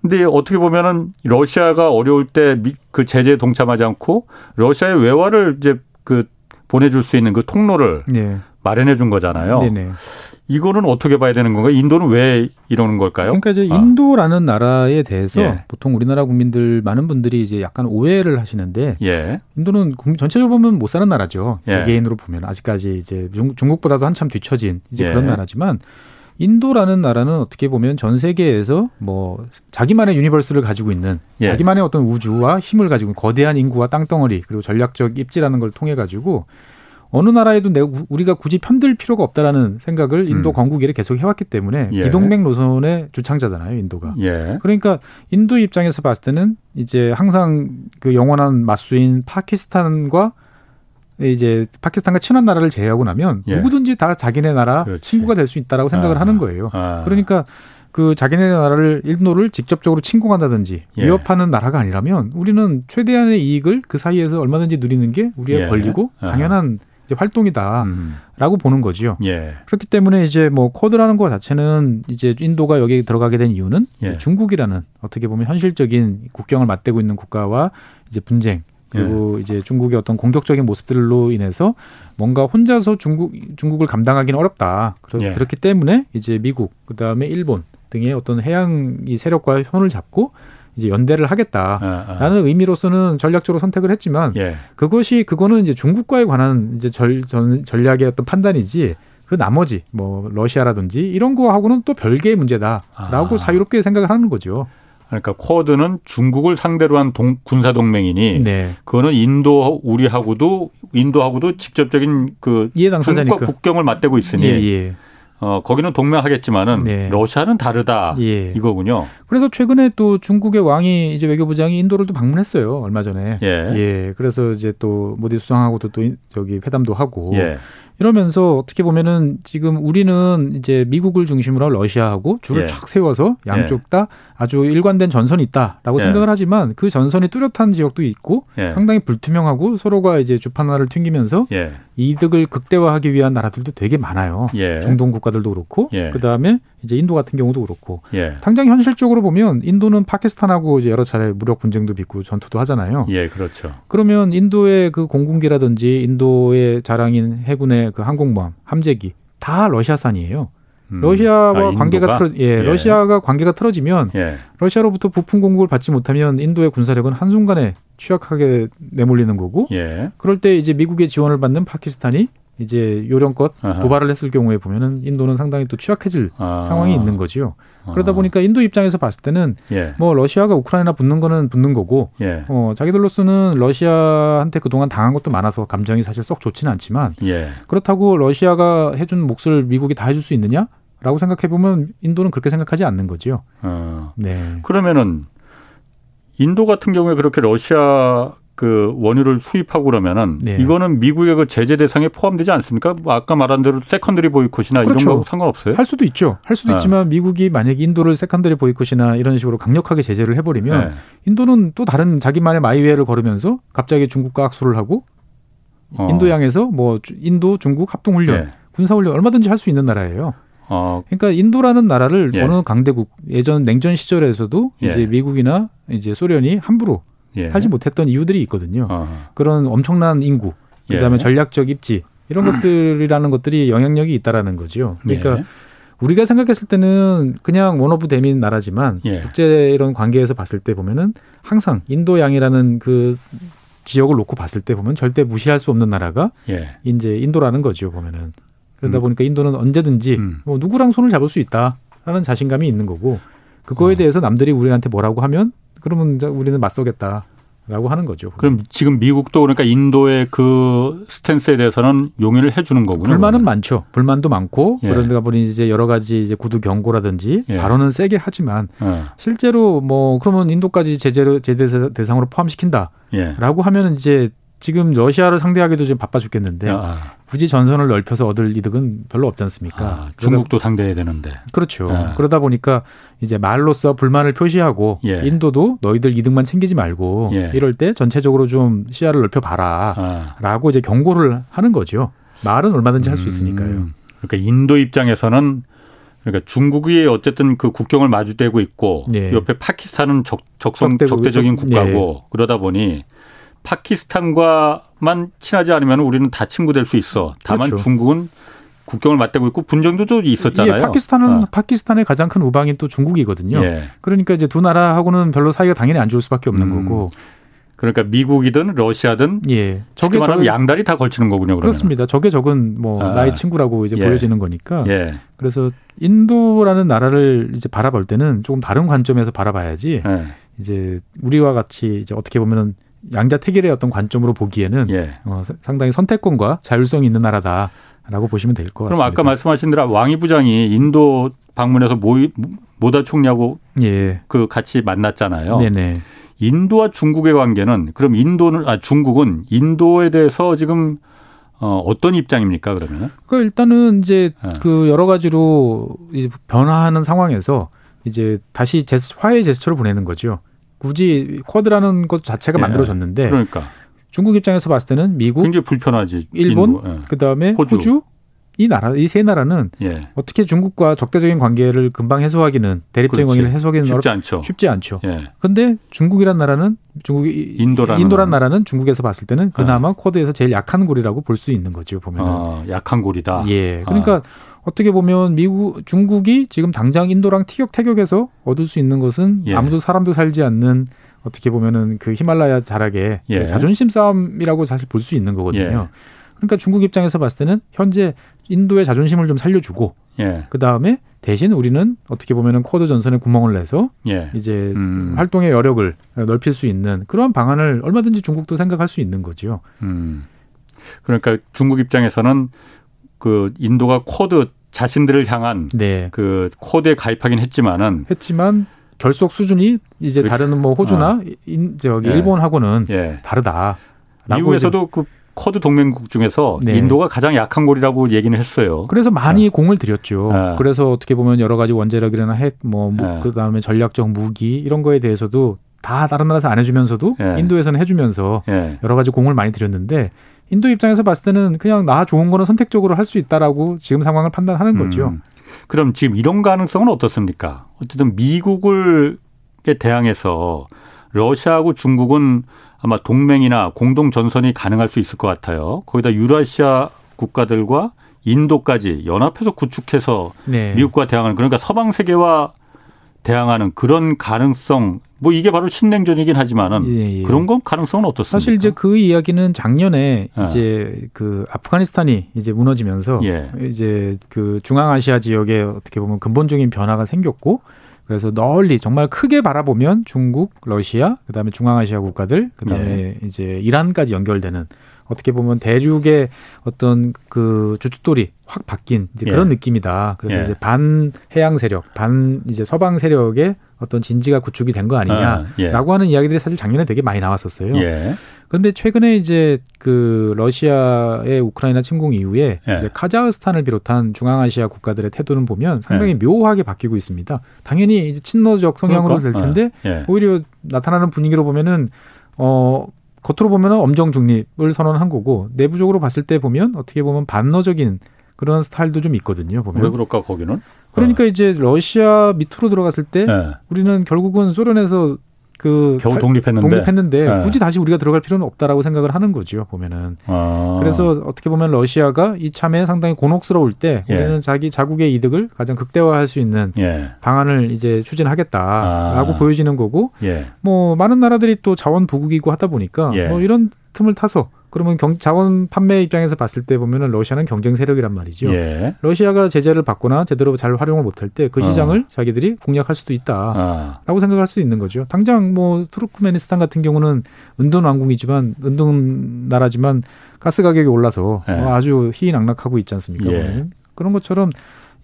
S1: 근데 어떻게 보면은 러시아가 어려울 때 그 제재에 동참하지 않고 러시아의 외화를 이제 그 보내줄 수 있는 그 통로를 네. 마련해 준 거잖아요. 네네. 이거는 어떻게 봐야 되는 건가요? 인도는 왜 이러는 걸까요?
S3: 그러니까 이제 아. 인도라는 나라에 대해서 예. 보통 우리나라 국민들 많은 분들이 이제 약간 오해를 하시는데 예. 인도는 전체적으로 보면 못 사는 나라죠. 예. 개개인으로 보면 아직까지 이제 중국보다도 한참 뒤처진 이제 예. 그런 나라지만 인도라는 나라는 어떻게 보면 전 세계에서 뭐 자기만의 universe를 가지고 있는 예. 자기만의 어떤 우주와 힘을 가지고 거대한 인구와 땅덩어리 그리고 전략적 입지라는 걸 통해 가지고 어느 나라에도 내 우리가 굳이 편들 필요가 없다라는 생각을 인도 음. 건국 이래 계속 해왔기 때문에 예. 비동맹 노선의 주창자잖아요, 인도가. 예. 그러니까 인도 입장에서 봤을 때는 이제 항상 그 영원한 맞수인 파키스탄과 이제 파키스탄과 친한 나라를 제외하고 나면 예. 누구든지 다 자기네 나라 그렇지. 친구가 될 수 있다라고 생각을 아, 하는 거예요. 아. 그러니까 그 자기네 나라를 인도를 직접적으로 침공한다든지 예. 위협하는 나라가 아니라면 우리는 최대한의 이익을 그 사이에서 얼마든지 누리는 게 우리의 예. 권리고 당연한 이제 활동이다라고 음. 보는 거지요. 예. 그렇기 때문에 이제 뭐 코드라는 것 자체는 이제 인도가 여기에 들어가게 된 이유는 예. 중국이라는 어떻게 보면 현실적인 국경을 맞대고 있는 국가와 이제 분쟁 그리고 예. 이제 중국의 어떤 공격적인 모습들로 인해서 뭔가 혼자서 중국 중국을 감당하기는 어렵다. 그렇, 예. 그렇기 때문에 이제 미국 그다음에 일본 등의 어떤 해양 이 세력과 손을 잡고 이제 연대를 하겠다라는 아, 아. 의미로서는 전략적으로 선택을 했지만 예. 그것이 그거는 이제 중국과에 관한 이제 절, 전, 전략의 어떤 판단이지 그 나머지 뭐 러시아라든지 이런 거하고는 또 별개의 문제다라고 아. 자유롭게 생각을 하는 거죠.
S1: 그러니까 쿼드는 중국을 상대로 한 동, 군사 동맹이니 네. 그거는 인도 우리하고도 인도하고도 직접적인 그 중국과 국경을 맞대고 있으니 예, 예. 어, 거기는 동맹하겠지만은 네. 러시아는 다르다 예. 이거군요.
S3: 그래서 최근에 또 중국의 왕이 이제 외교부장이 인도를 또 방문했어요 얼마 전에. 예. 예. 그래서 이제 또 모디 수상하고도 또 저기 회담도 하고. 예. 이러면서 어떻게 보면은 지금 우리는 이제 미국을 중심으로 러시아하고 줄을 예. 쫙 세워서 양쪽 예. 다 아주 일관된 전선이 있다라고 예. 생각을 하지만 그 전선이 뚜렷한 지역도 있고 예. 상당히 불투명하고 서로가 이제 주판 하나를 튕기면서 예. 이득을 극대화하기 위한 나라들도 되게 많아요. 예. 중동 국가들도 그렇고 그다음에 이제 인도 같은 경우도 그렇고 당장 현실적으로 보면 인도는 파키스탄하고 이제 여러 차례 무력 분쟁도 빚고 전투도 하잖아요.
S1: 예, 그렇죠.
S3: 그러면 인도의 그 공군기라든지 인도의 자랑인 해군의 그 항공모함, 함재기 다 러시아산이에요. 음. 러시아와 아, 관계가 틀어 예, 예, 러시아가 관계가 틀어지면 예. 러시아로부터 부품 공급을 받지 못하면 인도의 군사력은 한순간에 취약하게 내몰리는 거고 예. 그럴 때 이제 미국의 지원을 받는 파키스탄이 이제 요령껏 도발을 했을 경우에 보면은 인도는 상당히 또 취약해질 아. 상황이 있는 거지요. 그러다 보니까 인도 입장에서 봤을 때는 예. 뭐 러시아가 우크라이나 붙는 거는 붙는 거고 예. 어, 자기들로서는 러시아한테 그동안 당한 것도 많아서 감정이 사실 썩 좋지는 않지만 예. 그렇다고 러시아가 해준 몫을 미국이 다 해줄 수 있느냐? 라고 생각해 보면 인도는 그렇게 생각하지 않는 거죠. 어.
S1: 네. 그러면은 인도 같은 경우에 그렇게 러시아 그 원유를 수입하고 그러면은 네. 이거는 미국의 그 제재 대상에 포함되지 않습니까? 뭐 아까 말한 대로 secondary 보이콧이나 그렇죠. 이런 거 상관없어요?
S3: 할 수도 있죠. 할 수도 네. 있지만 미국이 만약에 인도를 secondary 보이콧이나 이런 식으로 강력하게 제재를 해버리면 네. 인도는 또 다른 자기만의 my way를 걸으면서 갑자기 중국과 악수를 하고 어. 인도양에서 뭐 인도 중국 합동 훈련, 네. 군사 훈련 얼마든지 할 수 있는 나라예요. 어. 그러니까 인도라는 나라를 예. 어느 강대국 예전 냉전 시절에서도 예. 이제 미국이나 이제 소련이 함부로 예. 하지 못했던 이유들이 있거든요. 어. 그런 엄청난 인구, 그다음에 예. 전략적 입지 이런 것들이라는 것들이 영향력이 있다라는 거죠. 그러니까 예. 우리가 생각했을 때는 그냥 one of them인 나라지만 예. 국제 이런 관계에서 봤을 때 보면은 항상 인도양이라는 그 지역을 놓고 봤을 때 보면 절대 무시할 수 없는 나라가 이제 인도라는 거죠 보면은 그러다 음. 보니까 인도는 언제든지 음. 뭐 누구랑 손을 잡을 수 있다라는 자신감이 있는 거고 그거에 어. 대해서 남들이 우리한테 뭐라고 하면 그러면 우리는 맞서겠다. 라고 하는 거죠.
S1: 그럼 지금 미국도 그러니까 인도의 그 스탠스에 대해서는 용인을 해주는 거군요.
S3: 불만은 그러면. 많죠. 불만도 많고 예. 그러다 보니 이제 여러 가지 이제 구두 경고라든지 예. 발언은 세게 하지만 예. 실제로 뭐 그러면 인도까지 제재로 제재 대상으로 포함시킨다라고 예. 하면은 이제 지금 러시아를 상대하기도 좀 바빠 죽겠는데 아. 굳이 전선을 넓혀서 얻을 이득은 별로 없지 않습니까? 아,
S1: 중국도 상대해야 되는데.
S3: 그렇죠. 아. 그러다 보니까 이제 말로써 불만을 표시하고 예. 인도도 너희들 이득만 챙기지 말고 예. 이럴 때 전체적으로 좀 시야를 넓혀 봐라라고 아. 이제 경고를 하는 거죠. 말은 얼마든지 할 수 있으니까요. 음.
S1: 그러니까 인도 입장에서는 그러니까 중국이 어쨌든 그 국경을 마주대고 있고 네. 옆에 파키스탄은 적, 적성 적대적인 국가고 네. 그러다 보니 파키스탄과만 친하지 않으면 우리는 다 친구 될 수 있어. 다만 그렇죠. 중국은 국경을 맞대고 있고 분쟁도 좀 있었잖아요. 예,
S3: 파키스탄은 어. 파키스탄의 가장 큰 우방인 또 중국이거든요. 예. 그러니까 이제 두 나라하고는 별로 사이가 당연히 안 좋을 수밖에 없는 음. 거고.
S1: 그러니까 미국이든 러시아든 예. 적에 적 양다리 다 걸치는 거군요. 그러면.
S3: 그렇습니다. 적에 적은 뭐 아. 나의 친구라고 이제 예. 보여지는 거니까. 예. 그래서 인도라는 나라를 이제 바라볼 때는 조금 다른 관점에서 바라봐야지. 예. 이제 우리와 같이 이제 어떻게 보면은 양자택일의 어떤 관점으로 보기에는 예. 어, 상당히 선택권과 자율성이 있는 나라다. 라고 보시면 될 것 같습니다.
S1: 그럼 아까 말씀하신 대로 왕이 부장이 인도 방문해서 모, 모다 총리하고 예. 그 같이 만났잖아요. 네네. 인도와 중국의 관계는 그럼 인도는 아 중국은 인도에 대해서 지금 어, 어떤 입장입니까 그러면?
S3: 그 일단은 이제 네. 그 여러 가지로 이제 변화하는 상황에서 이제 다시 제스, 화해 제스처를 보내는 거죠. 굳이 쿼드라는 것 자체가 예. 만들어졌는데 그러니까 중국 입장에서 봤을 때는 미국,
S1: 굉장히 불편하지.
S3: 일본, 예. 그다음에 호주. 호주, 이 나라, 이 세 나라는 예. 어떻게 중국과 적대적인 관계를 금방 해소하기는 대립적인 관계를 해소하기는
S1: 쉽지 어렵, 않죠.
S3: 쉽지 않죠. 예. 근데 중국이란 나라는 중국이 인도라는 인도란 나라는 중국에서 봤을 때는 그나마 예. 쿼드에서 제일 약한 고리라고 볼 수 있는 거죠. 보면은 아,
S1: 약한 고리다.
S3: 예. 그러니까 아. 어떻게 보면 미국 중국이 지금 당장 인도랑 티격태격해서 얻을 수 있는 것은 예. 아무도 사람도 살지 않는 어떻게 보면은 그 히말라야 자락의 예. 자존심 싸움이라고 사실 볼 수 있는 거거든요. 예. 그러니까 중국 입장에서 봤을 때는 현재 인도의 자존심을 좀 살려주고 예. 그 다음에 대신 우리는 어떻게 보면은 쿼드 전선에 구멍을 내서 예. 이제 음. 활동의 여력을 넓힐 수 있는 그러한 방안을 얼마든지 중국도 생각할 수 있는 거죠. 음.
S1: 그러니까 중국 입장에서는 그 인도가 쿼드 자신들을 향한 네. 그 코드에 가입하긴 했지만은
S3: 했지만 결속 수준이 이제 다른 뭐 호주나 어. 인, 저기 예. 일본하고는 예. 다르다.
S1: 미국에서도 그 쿼드 동맹국 중에서 네. 인도가 가장 약한 골이라고 얘기는 했어요.
S3: 그래서 많이 네. 공을 들였죠. 네. 그래서 어떻게 보면 여러 가지 원자력이나 핵, 뭐 네. 그다음에 전략적 무기 이런 거에 대해서도 다 다른 나라에서 안 해주면서도 예. 인도에서는 해주면서 예. 여러 가지 공을 많이 들였는데 인도 입장에서 봤을 때는 그냥 나 좋은 거는 선택적으로 할 수 있다라고 지금 상황을 판단하는 거죠. 음.
S1: 그럼 지금 이런 가능성은 어떻습니까? 어쨌든 미국을 대항해서 러시아하고 중국은 아마 동맹이나 공동 전선이 가능할 수 있을 것 같아요. 거기다 유라시아 국가들과 인도까지 연합해서 구축해서 네. 미국과 대항하는 그러니까 서방 세계와 대항하는 그런 가능성 뭐 이게 바로 신냉전이긴 하지만은 예, 예. 그런 건 가능성은 어떻습니까?
S3: 사실 이제 그 이야기는 작년에 예. 이제 그 아프가니스탄이 이제 무너지면서 예. 이제 그 중앙아시아 지역에 어떻게 보면 근본적인 변화가 생겼고 그래서 널리 정말 크게 바라보면 중국, 러시아, 그다음에 중앙아시아 국가들, 그다음에 예. 이제 이란까지 연결되는 어떻게 보면 대륙의 어떤 그 주춧돌이 확 바뀐 이제 그런 예. 느낌이다. 그래서 예. 이제 반 해양 세력, 반 이제 서방 세력의 어떤 진지가 구축이 된 거 아니냐라고 아, 예. 하는 이야기들이 사실 작년에 되게 많이 나왔었어요. 예. 그런데 최근에 이제 그 러시아의 우크라이나 침공 이후에 예. 이제 카자흐스탄을 비롯한 중앙아시아 국가들의 태도는 보면 상당히 예. 묘하게 바뀌고 있습니다. 당연히 이제 친노적 성향으로 그럴까? 될 텐데 예. 오히려 나타나는 분위기로 보면은 어 겉으로 보면은 엄정 중립을 선언한 거고 내부적으로 봤을 때 보면 어떻게 보면 반너적인 그런 스타일도 좀 있거든요. 보면
S1: 왜 그럴까 거기는?
S3: 그러니까 어. 이제 러시아 밑으로 들어갔을 때 네. 우리는 결국은 소련에서 그
S1: 겨우 독립했는데,
S3: 독립했는데 네. 굳이 다시 우리가 들어갈 필요는 없다라고 생각을 하는 거죠 보면은 아. 그래서 어떻게 보면 러시아가 이 참에 상당히 곤혹스러울 때 예. 우리는 자기 자국의 이득을 가장 극대화할 수 있는 예. 방안을 이제 추진하겠다라고 아. 보여지는 거고 예. 뭐 많은 나라들이 또 자원 부국이고 하다 보니까 예. 뭐 이런 틈을 타서 그러면 경, 자원 판매 입장에서 봤을 때 보면은 러시아는 경쟁 세력이란 말이죠. 예. 러시아가 제재를 받거나 제대로 잘 활용을 못할 때 그 시장을 어. 자기들이 공략할 수도 있다라고 어. 생각할 수 있는 거죠. 당장 뭐 투르크메니스탄 같은 경우는 은둔 왕국이지만 은둔 나라지만 가스 가격이 올라서 예. 아주 희낙락하고 있지 않습니까? 예. 그런 것처럼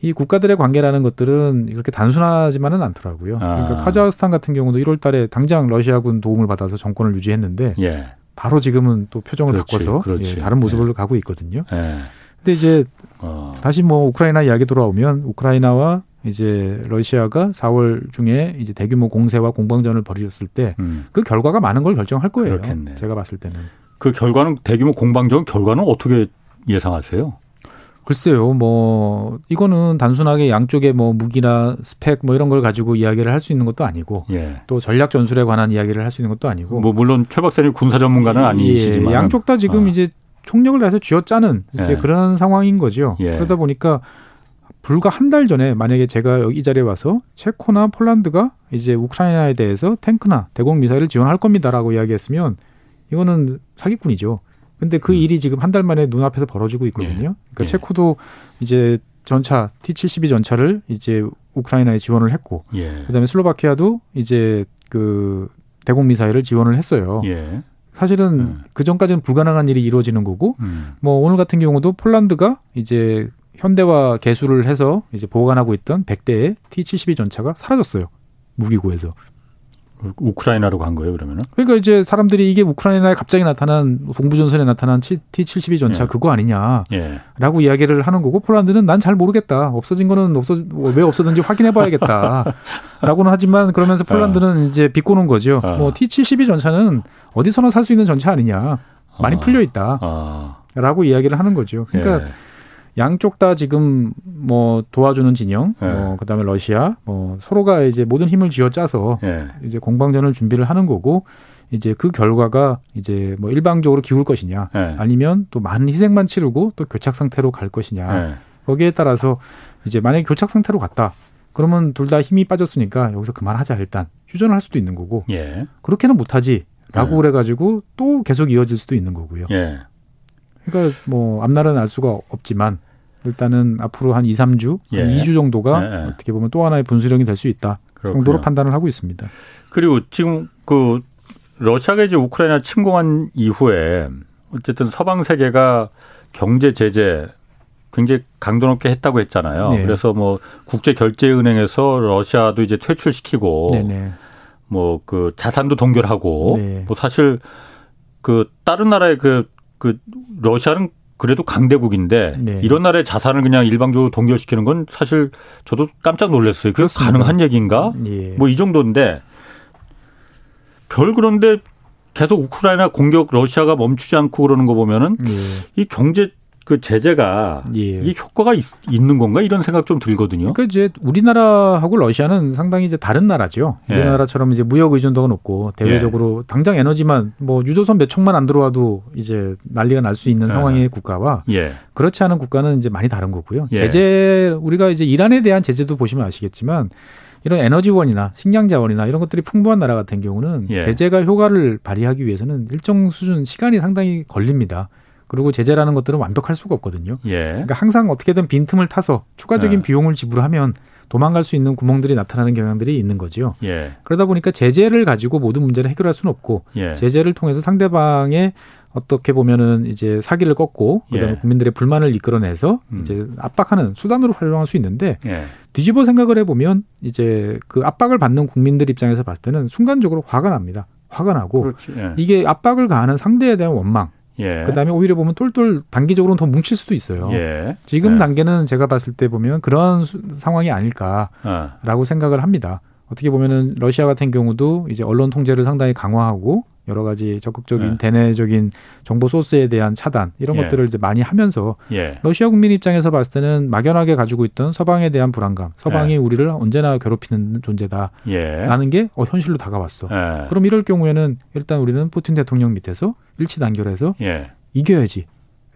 S3: 이 국가들의 관계라는 것들은 이렇게 단순하지만은 않더라고요. 아. 그러니까 카자흐스탄 같은 경우도 1월 달에 당장 러시아군 도움을 받아서 정권을 유지했는데 예. 바로 지금은 또 표정을 그렇지, 바꿔서 그렇지. 예, 다른 모습을 네. 가고 있거든요. 네. 근데 이제 어. 다시 뭐 우크라이나 이야기 돌아오면 우크라이나와 이제 러시아가 4월 중에 이제 대규모 공세와 공방전을 벌이셨을 때그 음. 그 결과가 많은 걸 결정할 거예요. 그렇겠네. 제가 봤을 때는.
S1: 그 결과는 대규모 공방전 결과는 어떻게 예상하세요?
S3: 글쎄요, 뭐 이거는 단순하게 양쪽의 뭐 무기나 스펙 뭐 이런 걸 가지고 이야기를 할 수 있는 것도 아니고 예. 또 전략 전술에 관한 이야기를 할 수 있는 것도 아니고
S1: 뭐 물론 최 박사님 군사 전문가는 예, 아니시지만
S3: 양쪽 다 지금 어. 이제 총력을 다해서 쥐어짜는 이제 예. 그런 상황인 거죠. 예. 그러다 보니까 불과 한 달 전에 만약에 제가 여기 이 자리에 와서 체코나 폴란드가 이제 우크라이나에 대해서 탱크나 대공 미사일을 지원할 겁니다라고 이야기했으면 이거는 사기꾼이죠. 근데 그 음. 일이 지금 한 달 만에 눈앞에서 벌어지고 있거든요. 예. 그러니까 예. 체코도 이제 전차 T-72 전차를 이제 우크라이나에 지원을 했고 예. 그다음에 슬로바키아도 이제 그 대공 미사일을 지원을 했어요. 예. 사실은 음. 그 전까지는 불가능한 일이 이루어지는 거고 음. 뭐 오늘 같은 경우도 폴란드가 이제 현대화 개수를 해서 이제 보관하고 있던 100대의 T-72 전차가 사라졌어요. 무기고에서.
S1: 우크라이나로 간 거예요, 그러면은?
S3: 그러니까 이제 사람들이 이게 우크라이나에 갑자기 나타난 동부전선에 나타난 T-72 전차 예. 그거 아니냐라고 예. 이야기를 하는 거고 폴란드는 난 잘 모르겠다. 없어진 거는 없어 왜 없어졌는지 확인해 봐야겠다라고는 하지만 그러면서 폴란드는 어. 이제 비꼬는 거죠. 어. 뭐 T-72 전차는 어디서나 살 수 있는 전차 아니냐. 많이 어. 풀려 있다 라고 어. 이야기를 하는 거죠. 그러니까 예. 양쪽 다 지금 뭐 도와주는 진영, 네. 뭐 그다음에 러시아, 뭐 서로가 이제 모든 힘을 쥐어짜서 네. 이제 공방전을 준비를 하는 거고 이제 그 결과가 이제 뭐 일방적으로 기울 것이냐, 네. 아니면 또 많은 희생만 치르고 또 교착 상태로 갈 것이냐. 네. 거기에 따라서 이제 만약에 교착 상태로 갔다. 그러면 둘 다 힘이 빠졌으니까 여기서 그만하자 일단 휴전을 할 수도 있는 거고 예. 그렇게는 못하지라고 예. 그래가지고 또 계속 이어질 수도 있는 거고요. 예. 그러니까 뭐 앞날은 알 수가 없지만 일단은 앞으로 한 2, 3주, 예. 한 2주 정도가 예. 어떻게 보면 또 하나의 분수령이 될 수 있다. 그렇군요. 정도로 판단을 하고 있습니다.
S1: 그리고 지금 그 러시아가 이제 우크라이나 침공한 이후에 어쨌든 서방 세계가 경제 제재 굉장히 강도 높게 했다고 했잖아요. 네. 그래서 뭐 국제 결제 은행에서 러시아도 이제 퇴출시키고 뭐 그 자산도 동결하고 네. 뭐 사실 그 다른 나라의 그그 그 러시아는 그래도 강대국인데 네. 이런 나라의 자산을 그냥 일방적으로 동결시키는 건 사실 저도 깜짝 놀랐어요. 그게 가능한 얘기인가? 예. 뭐이 정도인데 별 그런데 계속 우크라이나 공격 러시아가 멈추지 않고 그러는 거 보면은 예. 이 경제 그 제재가 예. 이게 효과가 있, 는 건가 이런 생각 좀 들거든요.
S3: 그러니까 이제 우리나라하고 러시아는 상당히 이제 다른 나라죠. 예. 우리나라처럼 이제 무역 의존도가 높고 대외적으로 예. 당장 에너지만 뭐 유조선 몇 척만 안 들어와도 이제 난리가 날 수 있는 예. 상황의 국가와 예. 그렇지 않은 국가는 이제 많이 다른 거고요. 예. 제재 우리가 이제 이란에 대한 제재도 보시면 아시겠지만 이런 에너지원이나 식량 자원이나 이런 것들이 풍부한 나라 같은 경우는 제재가 효과를 발휘하기 위해서는 일정 수준 시간이 상당히 걸립니다. 그리고 제재라는 것들은 완벽할 수가 없거든요. 예. 그러니까 항상 어떻게든 빈틈을 타서 추가적인 예. 비용을 지불하면 도망갈 수 있는 구멍들이 나타나는 경향들이 있는 거죠. 예. 그러다 보니까 제재를 가지고 모든 문제를 해결할 수는 없고 예. 제재를 통해서 상대방의 어떻게 보면은 이제 사기를 꺾고 그다음에 예. 국민들의 불만을 이끌어내서 음. 이제 압박하는 수단으로 활용할 수 있는데 예. 뒤집어 생각을 해보면 이제 그 압박을 받는 국민들 입장에서 봤을 때는 순간적으로 화가 납니다. 화가 나고 예. 이게 압박을 가하는 상대에 대한 원망 예. 그다음에 오히려 보면 똘똘 단기적으로는 더 뭉칠 수도 있어요. 예. 지금 예. 단계는 제가 봤을 때 보면 그런 수, 상황이 아닐까라고 어. 생각을 합니다. 어떻게 보면은 러시아 같은 경우도 이제 언론 통제를 상당히 강화하고 여러 가지 적극적인 예. 대내적인 정보 소스에 대한 차단 이런 예. 것들을 이제 많이 하면서 예. 러시아 국민 입장에서 봤을 때는 막연하게 가지고 있던 서방에 대한 불안감, 서방이 예. 우리를 언제나 괴롭히는 존재다라는 게 어, 현실로 다가왔어. 예. 그럼 이럴 경우에는 일단 우리는 푸틴 대통령 밑에서 일치 단결해서 예. 이겨야지.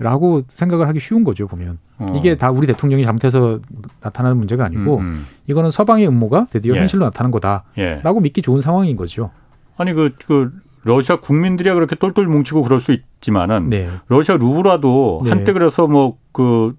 S3: 라고 생각을 하기 쉬운 거죠 보면 어. 이게 다 우리 대통령이 잘못해서 나타나는 문제가 아니고 음, 음. 이거는 서방의 음모가 드디어 현실로 나타난 거다라고 믿기 좋은 상황인 거죠.
S1: 아니 그, 그 러시아 국민들이야 그렇게 똘똘 뭉치고 그럴 수 있지만은 네. 러시아 루브라도 네. 한때 그래서 뭐 그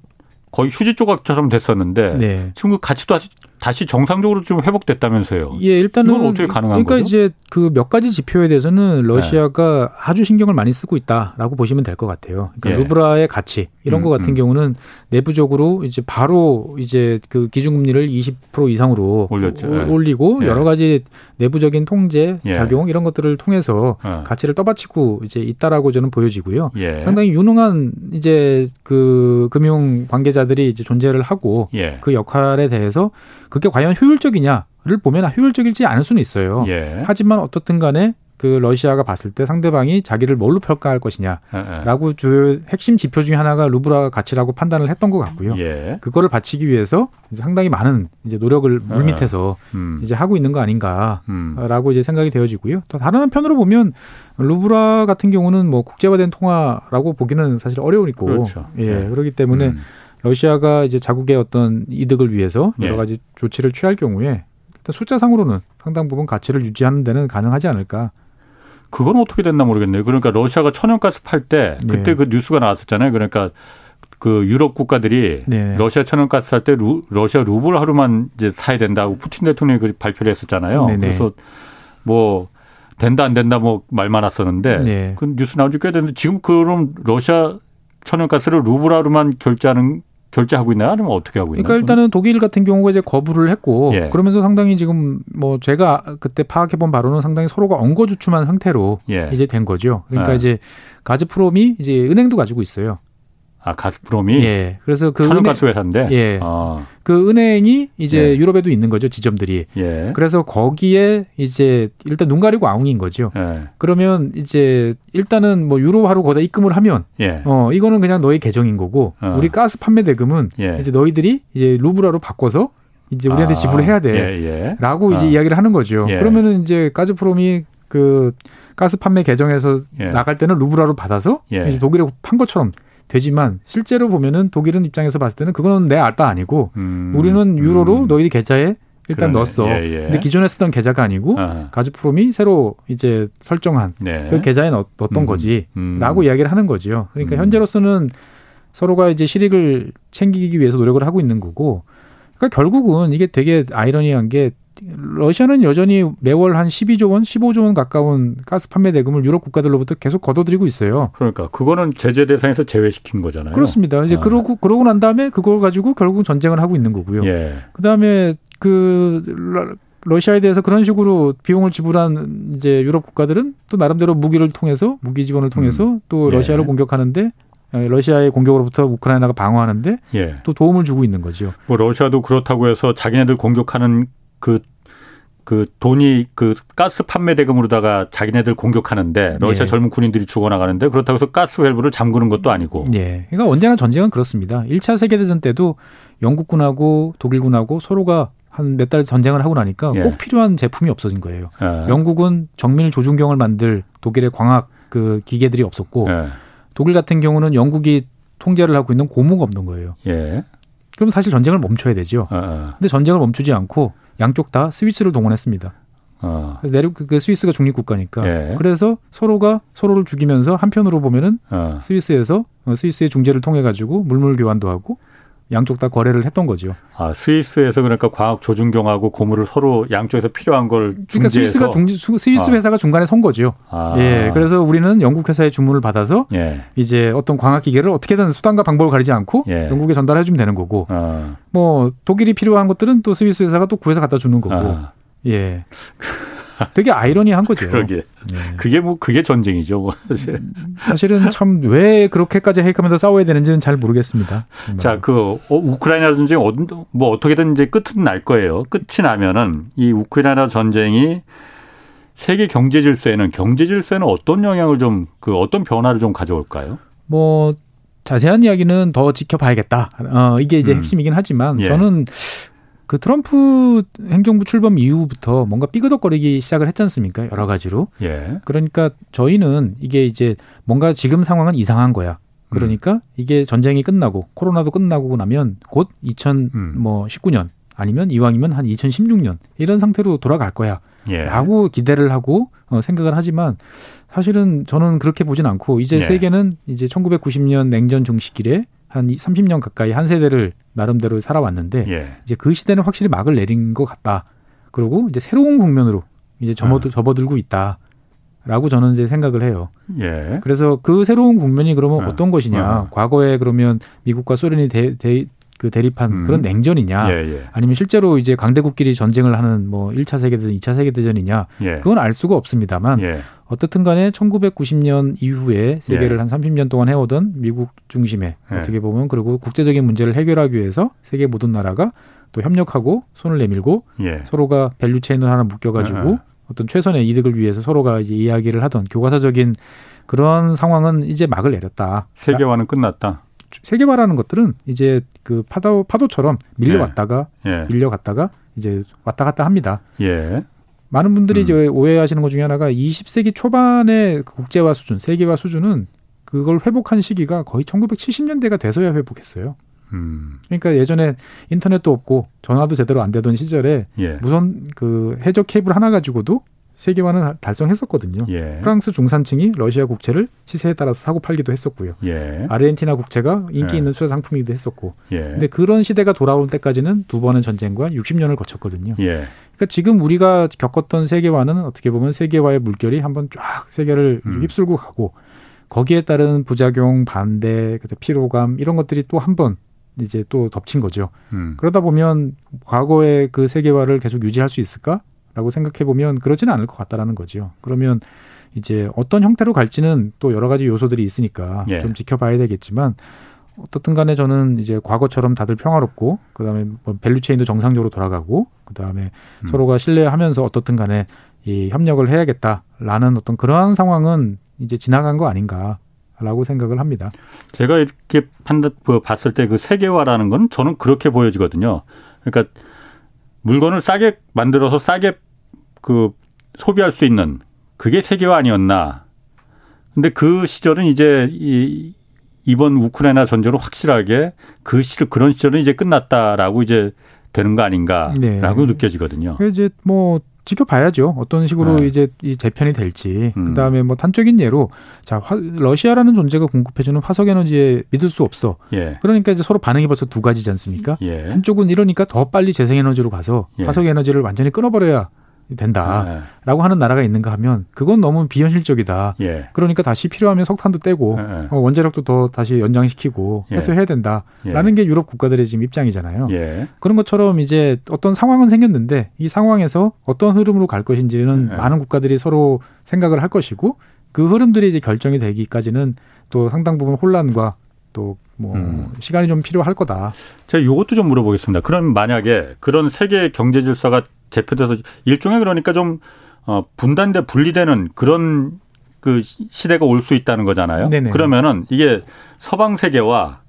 S1: 거의 휴지 조각처럼 됐었는데 네. 지금 그 가치도 아직 다시 정상적으로 좀 회복됐다면서요.
S3: 예, 일단은 이건 어떻게 가능한 그러니까 거죠? 이제 그 몇 가지 지표에 대해서는 러시아가 네. 아주 신경을 많이 쓰고 있다라고 보시면 될 것 같아요. 그러니까 예. 루브라의 가치 이런 음, 것 같은 음. 경우는 내부적으로 이제 바로 이제 그 기준금리를 20% 이상으로 올렸죠. 오, 예. 올리고 예. 여러 가지 내부적인 통제 예. 작용 이런 것들을 통해서 어. 가치를 떠받치고 이제 있다라고 저는 보여지고요. 예. 상당히 유능한 이제 그 금융 관계자들이 이제 존재를 하고 예. 그 역할에 대해서 그게 과연 효율적이냐를 보면 효율적이지 않을 수는 있어요. 예. 하지만 어떻든 간에 그 러시아가 봤을 때 상대방이 자기를 뭘로 평가할 것이냐라고 예, 예. 주요 핵심 지표 중에 하나가 루브라 가치라고 판단을 했던 것 같고요. 예. 그거를 바치기 위해서 상당히 많은 이제 노력을 물밑에서 음. 이제 하고 있는 거 아닌가라고 음. 이제 생각이 되어지고요. 또 다른 한편으로 보면 루브라 같은 경우는 뭐 국제화된 통화라고 보기는 사실 어려우니까 그렇죠. 예, 그렇기 때문에 음. 러시아가 이제 자국의 어떤 이득을 위해서 여러 가지 조치를 취할 경우에 일단 숫자상으로는 상당 부분 가치를 유지하는 데는 가능하지 않을까
S1: 그건 어떻게 됐나 모르겠네요. 그러니까 러시아가 천연가스 팔 때 그때 네. 그 뉴스가 나왔었잖아요. 그러니까 그 유럽 국가들이 네. 러시아 천연가스 살 때 러시아 루블 하루만 이제 사야 된다고 푸틴 대통령이 그 발표를 했었잖아요. 네네. 그래서 뭐 된다 안 된다 뭐 말 많았었는데 네. 그 뉴스 나온 지 꽤 됐는데 지금 그럼 러시아 천연가스를 루블 하루만 결제하는 결제하고 있나요? 아니면 어떻게 하고 있나요?
S3: 그러니까 일단은 독일 같은 경우가 이제 거부를 했고 예. 그러면서 상당히 지금 뭐 제가 그때 파악해 본 바로는 상당히 서로가 엉거주춤한 상태로 예. 이제 된 거죠. 그러니까 예. 이제 가즈프롬이 이제 은행도 가지고 있어요.
S1: 아 가스프롬이
S3: 예 그래서 그
S1: 천연가스 회사인데
S3: 예 아. 그 은행이 이제 예. 유럽에도 있는 거죠 지점들이 예. 그래서 거기에 이제 일단 눈 가리고 아웅인 거죠 예. 그러면 이제 일단은 뭐 유로화로 거기다 입금을 하면 예. 어 이거는 그냥 너희 계정인 거고 어. 우리 가스 판매 대금은 예. 이제 너희들이 이제 루브라로 바꿔서 이제 우리한테 아. 지불을 해야 돼라고 예, 이제 아. 이야기를 하는 거죠 그러면은 이제 가즈프롬이 그 가스 판매 계정에서 나갈 때는 루브라로 받아서 이제 독일에 판 것처럼 되지만 실제로 보면은 독일은 입장에서 봤을 때는 그거는 내 알바 아니고 음. 우리는 유로로 음. 너희들 계좌에 일단 그러네. 넣었어. 예, 예. 근데 기존에 쓰던 계좌가 아니고 아. 가즈프롬이 새로 이제 설정한 네. 그 계좌에 넣, 었던 음. 거지라고 음. 이야기를 하는 거죠. 그러니까 음. 현재로서는 서로가 이제 실익을 챙기기 위해서 노력을 하고 있는 거고. 그러니까 결국은 이게 되게 아이러니한 게 러시아는 여전히 매월 한 12조 원, 15조 원 가까운 가스 판매 대금을 유럽 국가들로부터 계속 걷어들이고 있어요.
S1: 그러니까 그거는 제재 대상에서 제외시킨 거잖아요.
S3: 그렇습니다. 이제 아. 그러고 그러고 난 다음에 그걸 가지고 결국 전쟁을 하고 있는 거고요. 예. 그다음에 그 러시아에 대해서 그런 식으로 비용을 지불한 이제 유럽 국가들은 또 나름대로 무기를 통해서 무기 지원을 통해서 음. 또 러시아를 예. 공격하는데 러시아의 공격으로부터 우크라이나가 방어하는데 예. 또 도움을 주고 있는 거죠.
S1: 뭐 러시아도 그렇다고 해서 자기네들 공격하는 그, 그 돈이 그 가스 판매 대금으로다가 자기네들 공격하는데 러시아 예. 젊은 군인들이 죽어나가는데 그렇다고 해서 가스 밸브를 잠그는 것도 아니고.
S3: 예. 그러니까 언제나 전쟁은 그렇습니다. 1차 세계대전 때도 영국군하고 독일군하고 서로가 한 몇 달 전쟁을 하고 나니까 예. 꼭 필요한 제품이 없어진 거예요. 예. 영국은 정밀 조준경을 만들 독일의 광학 그 기계들이 없었고 예. 독일 같은 경우는 영국이 통제를 하고 있는 고무가 없는 거예요. 예. 그럼 사실 전쟁을 멈춰야 되죠. 어, 어. 근데 전쟁을 멈추지 않고 양쪽 다 스위스를 동원했습니다. 어. 내륙 그 스위스가 중립 국가니까. 예. 그래서 서로가 서로를 죽이면서 한편으로 보면은 어. 스위스에서 어, 스위스의 중재를 통해 가지고 물물 교환도 하고 양쪽 다 거래를 했던 거죠.
S1: 아 스위스에서 그러니까 과학 조준경하고 고무를 서로 양쪽에서 필요한 걸 중재해서
S3: 그러니까 스위스가 중 스위스 아. 회사가 중간에 선 거죠. 아. 예, 그래서 우리는 영국 회사의 주문을 받아서 예. 이제 어떤 광학 기계를 어떻게든 수단과 방법을 가리지 않고 예. 영국에 전달해 주면 되는 거고, 아. 뭐 독일이 필요한 것들은 또 스위스 회사가 또 구해서 갖다 주는 거고, 아. 예. 되게 아이러니한 거죠.
S1: 그러게. 네. 그게 뭐 그게 전쟁이죠. 뭐 사실.
S3: 사실은 참 왜 그렇게까지 해가면서 싸워야 되는지는 잘 모르겠습니다.
S1: 자, 그 어, 우크라이나 전쟁 뭐 어떻게든 이제 끝은 날 거예요. 끝이 나면은 이 우크라이나 전쟁이 세계 경제 질서에는 경제 질서에는 어떤 영향을 좀 그 어떤 변화를 좀 가져올까요?
S3: 뭐 자세한 이야기는 더 지켜봐야겠다. 어, 이게 이제 음. 핵심이긴 하지만 예. 저는 그 트럼프 행정부 출범 이후부터 뭔가 삐그덕거리기 시작을 했지 않습니까? 여러 가지로. 예. 그러니까 저희는 이게 이제 뭔가 지금 상황은 이상한 거야. 그러니까 음. 이게 전쟁이 끝나고 코로나도 끝나고 나면 곧 2019년 음. 뭐 아니면 이왕이면 한 2016년 이런 상태로 돌아갈 거야. 예. 라고 기대를 하고 어, 생각을 하지만 사실은 저는 그렇게 보진 않고 이제 예. 세계는 이제 1990년 냉전 종식 이래 한 30년 가까이 한 세대를 나름대로 살아왔는데 예. 이제 그 시대는 확실히 막을 내린 것 같다. 그리고 이제 새로운 국면으로 이제 접어들, 아. 접어들고 있다. 라고 저는 이제 생각을 해요. 예. 그래서 그 새로운 국면이 그러면 아. 어떤 것이냐. 아. 과거에 그러면 미국과 소련이 대, 대, 그 대립한 음. 그런 냉전이냐. 예, 예. 아니면 실제로 이제 강대국끼리 전쟁을 하는 뭐 1차 세계대전, 2차 세계대전이냐. 예. 그건 알 수가 없습니다만 예. 어떻든 간에 1990년 이후에 세계를 예. 한 30년 동안 해오던 미국 중심에 예. 어떻게 보면 그리고 국제적인 문제를 해결하기 위해서 세계 모든 나라가 또 협력하고 손을 내밀고 예. 서로가 value chain을 하나 묶여가지고 어떤 최선의 이득을 위해서 서로가 이제 이야기를 하던 교과서적인 그런 상황은 이제 막을 내렸다.
S1: 세계화는 끝났다.
S3: 세계화라는 것들은 이제 그 파도 파도처럼 밀려왔다가 예. 예. 밀려갔다가 이제 왔다 갔다 합니다. 예. 많은 분들이 음. 이제 오해하시는 것 중에 하나가 20세기 초반의 국제화 수준, 세계화 수준은 그걸 회복한 시기가 거의 1970년대가 돼서야 회복했어요. 음. 그러니까 예전에 인터넷도 없고 전화도 제대로 안 되던 시절에 예. 무선 그 해적 케이블 하나 가지고도 세계화는 달성했었거든요. 예. 프랑스 중산층이 러시아 국채를 시세에 따라서 사고 팔기도 했었고요. 예. 아르헨티나 국채가 인기 예. 있는 수자 상품이기도 했었고. 예. 근데 그런 시대가 돌아올 때까지는 두 번의 전쟁과 60년을 거쳤거든요. 예. 그러니까 지금 우리가 겪었던 세계화는 어떻게 보면 세계화의 물결이 한번 쫙 세계를 음. 휩쓸고 가고 거기에 따른 부작용, 반대, 피로감 이런 것들이 또 한 번 이제 또 덮친 거죠. 음. 그러다 보면 과거의 그 세계화를 계속 유지할 수 있을까 라고 생각해 보면 그렇지는 않을 것 같다라는 거죠. 그러면 이제 어떤 형태로 갈지는 또 여러 가지 요소들이 있으니까 예. 좀 지켜봐야 되겠지만 어떻든 간에 저는 이제 과거처럼 다들 평화롭고 그다음에 뭐 value chain도 정상적으로 돌아가고 그다음에 음. 서로가 신뢰하면서 어떻든 간에 이 협력을 해야겠다라는 어떤 그러한 상황은 이제 지나간 거 아닌가 라고 생각을 합니다.
S1: 제가 이렇게 판단 그 봤을 때 그 세계화라는 건 저는 그렇게 보여지거든요. 그러니까 물건을 싸게 만들어서 싸게 그 소비할 수 있는 그게 세계화 아니었나. 근데 그 시절은 이제 이 이번 우크라이나 전쟁으로 확실하게 그 시절 그런 시절은 이제 끝났다라고 이제 되는 거 아닌가라고 네. 느껴지거든요.
S3: 이제 뭐 지켜봐야죠. 어떤 식으로 네. 이제 이 재편이 될지. 음. 그다음에 뭐 단적인 예로 자 화, 러시아라는 존재가 공급해주는 화석 에너지에 믿을 수 없어. 예. 그러니까 이제 서로 반응이 벌써 두 가지지 않습니까? 예. 한쪽은 이러니까 더 빨리 재생 에너지로 가서 예. 화석 에너지를 완전히 끊어버려야 된다라고 네. 하는 나라가 있는가 하면 그건 너무 비현실적이다. 예. 그러니까 다시 필요하면 석탄도 떼고 네. 어, 원자력도 더 다시 연장시키고 예. 해서 해야 된다라는 게 유럽 국가들의 지금 입장이잖아요. 예. 그런 것처럼 이제 어떤 상황은 생겼는데 이 상황에서 어떤 흐름으로 갈 것인지는 많은 국가들이 서로 생각을 할 것이고 그 흐름들이 이제 결정이 되기까지는 또 상당 부분 혼란과 또뭐 음. 시간이 좀 필요할 거다.
S1: 제가 이것도 좀 물어보겠습니다. 그럼 만약에 그런 세계 경제 질서가 제표돼서 일종의 그러니까 좀 어, 분단돼 분리되는 그런 그 시대가 올 수 있다는 거잖아요. 네네. 그러면은 이게 서방 세계와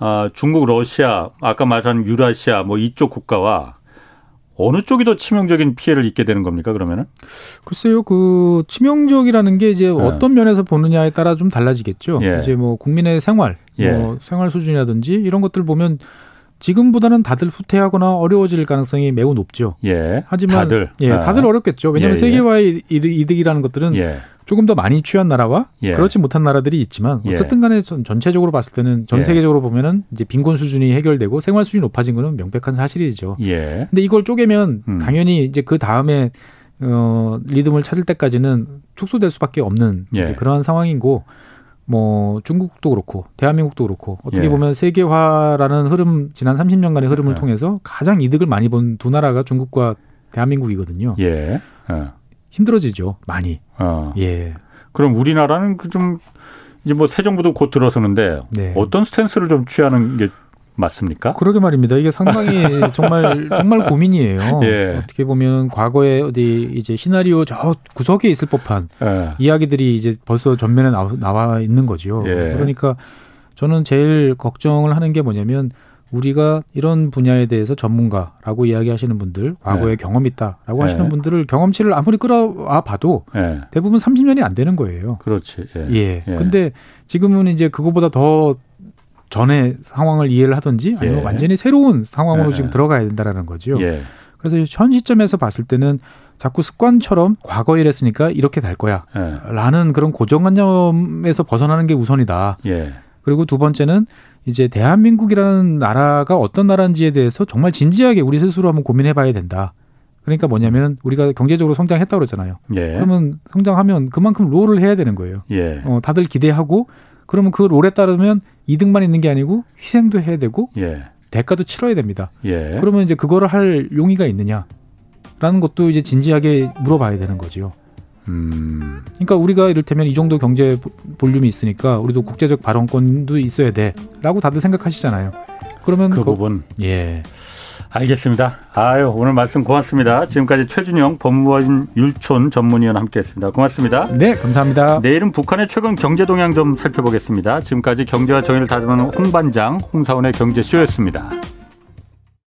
S1: 어, 중국, 러시아, 아까 말한 유라시아 뭐 이쪽 국가와 어느 쪽이 더 치명적인 피해를 입게 되는 겁니까 그러면은?
S3: 글쎄요, 그 치명적이라는 게 이제 네. 어떤 면에서 보느냐에 따라 좀 달라지겠죠. 예. 이제 뭐 국민의 생활, 뭐 예. 생활 수준이라든지 이런 것들 보면 지금보다는 다들 후퇴하거나 어려워질 가능성이 매우 높죠. 예. 하지만 다들 예, 아. 다들 어렵겠죠. 왜냐하면 예, 예. 세계화의 이득, 이라는 것들은 예. 조금 더 많이 취한 나라와 예. 그렇지 못한 나라들이 있지만 예. 어쨌든 간에 전체적으로 봤을 때는 전 세계적으로 보면은 이제 빈곤 수준이 해결되고 생활 수준이 높아진 거는 명백한 사실이죠. 예. 근데 이걸 쪼개면 음. 당연히 이제 그 다음에 어 리듬을 찾을 때까지는 축소될 수밖에 없는 이제 그러한 상황이고 뭐 중국도 그렇고 대한민국도 그렇고 어떻게 예. 보면 세계화라는 흐름 지난 30년간의 흐름을 예. 통해서 가장 이득을 많이 본 두 나라가 중국과 대한민국이거든요. 예. 예. 힘들어지죠 많이. 어. 예.
S1: 그럼 우리나라는 그 좀 이제 뭐 새 정부도 곧 들어서는데 네. 어떤 스탠스를 좀 취하는 게 맞습니까?
S3: 그러게 말입니다. 이게 상당히 정말 정말 고민이에요. 예. 어떻게 보면 과거에 어디 이제 시나리오 저 구석에 있을 법한 예. 이야기들이 이제 벌써 전면에 나와 있는 거죠. 예. 그러니까 저는 제일 걱정을 하는 게 뭐냐면 우리가 이런 분야에 대해서 전문가라고 이야기하시는 분들, 과거에 네. 경험 있다라고 네. 하시는 분들을 경험치를 아무리 끌어와 봐도 네. 대부분 30년이 안 되는 거예요.
S1: 그렇지.
S3: 예. 예. 예. 근데 지금은 이제 그거보다 더 전에 상황을 이해를 하든지 아니면 예. 완전히 새로운 상황으로 예. 지금 들어가야 된다라는 거죠. 예. 그래서 현 시점에서 봤을 때는 자꾸 습관처럼 과거에 이랬으니까 이렇게 될 거야. 예. 라는 그런 고정관념에서 벗어나는 게 우선이다. 예. 그리고 두 번째는 이제 대한민국이라는 나라가 어떤 나라인지에 대해서 정말 진지하게 우리 스스로 한번 고민해 봐야 된다. 그러니까 뭐냐면 우리가 경제적으로 성장했다고 그러잖아요. 예. 그러면 성장하면 그만큼 롤을 해야 되는 거예요. 예. 어, 다들 기대하고 그러면 그 롤에 따르면 이득만 있는 게 아니고 희생도 해야 되고 예. 대가도 치러야 됩니다. 예. 그러면 이제 그거를 할 용의가 있느냐라는 것도 이제 진지하게 물어봐야 되는 거지요. 음. 그러니까 우리가 이를테면 이 정도 경제 볼륨이 있으니까 우리도 국제적 발언권도 있어야 돼라고 다들 생각하시잖아요. 그러면
S1: 그, 그 부분
S3: 예.
S1: 알겠습니다. 아유, 오늘 말씀 고맙습니다. 지금까지 최준영 법무원 율촌 전문위원 함께 했습니다. 고맙습니다.
S3: 네, 감사합니다.
S1: 내일은 북한의 최근 경제 동향 좀 살펴보겠습니다. 지금까지 경제와 정의를 다루는 홍반장, 홍사원의 경제쇼였습니다.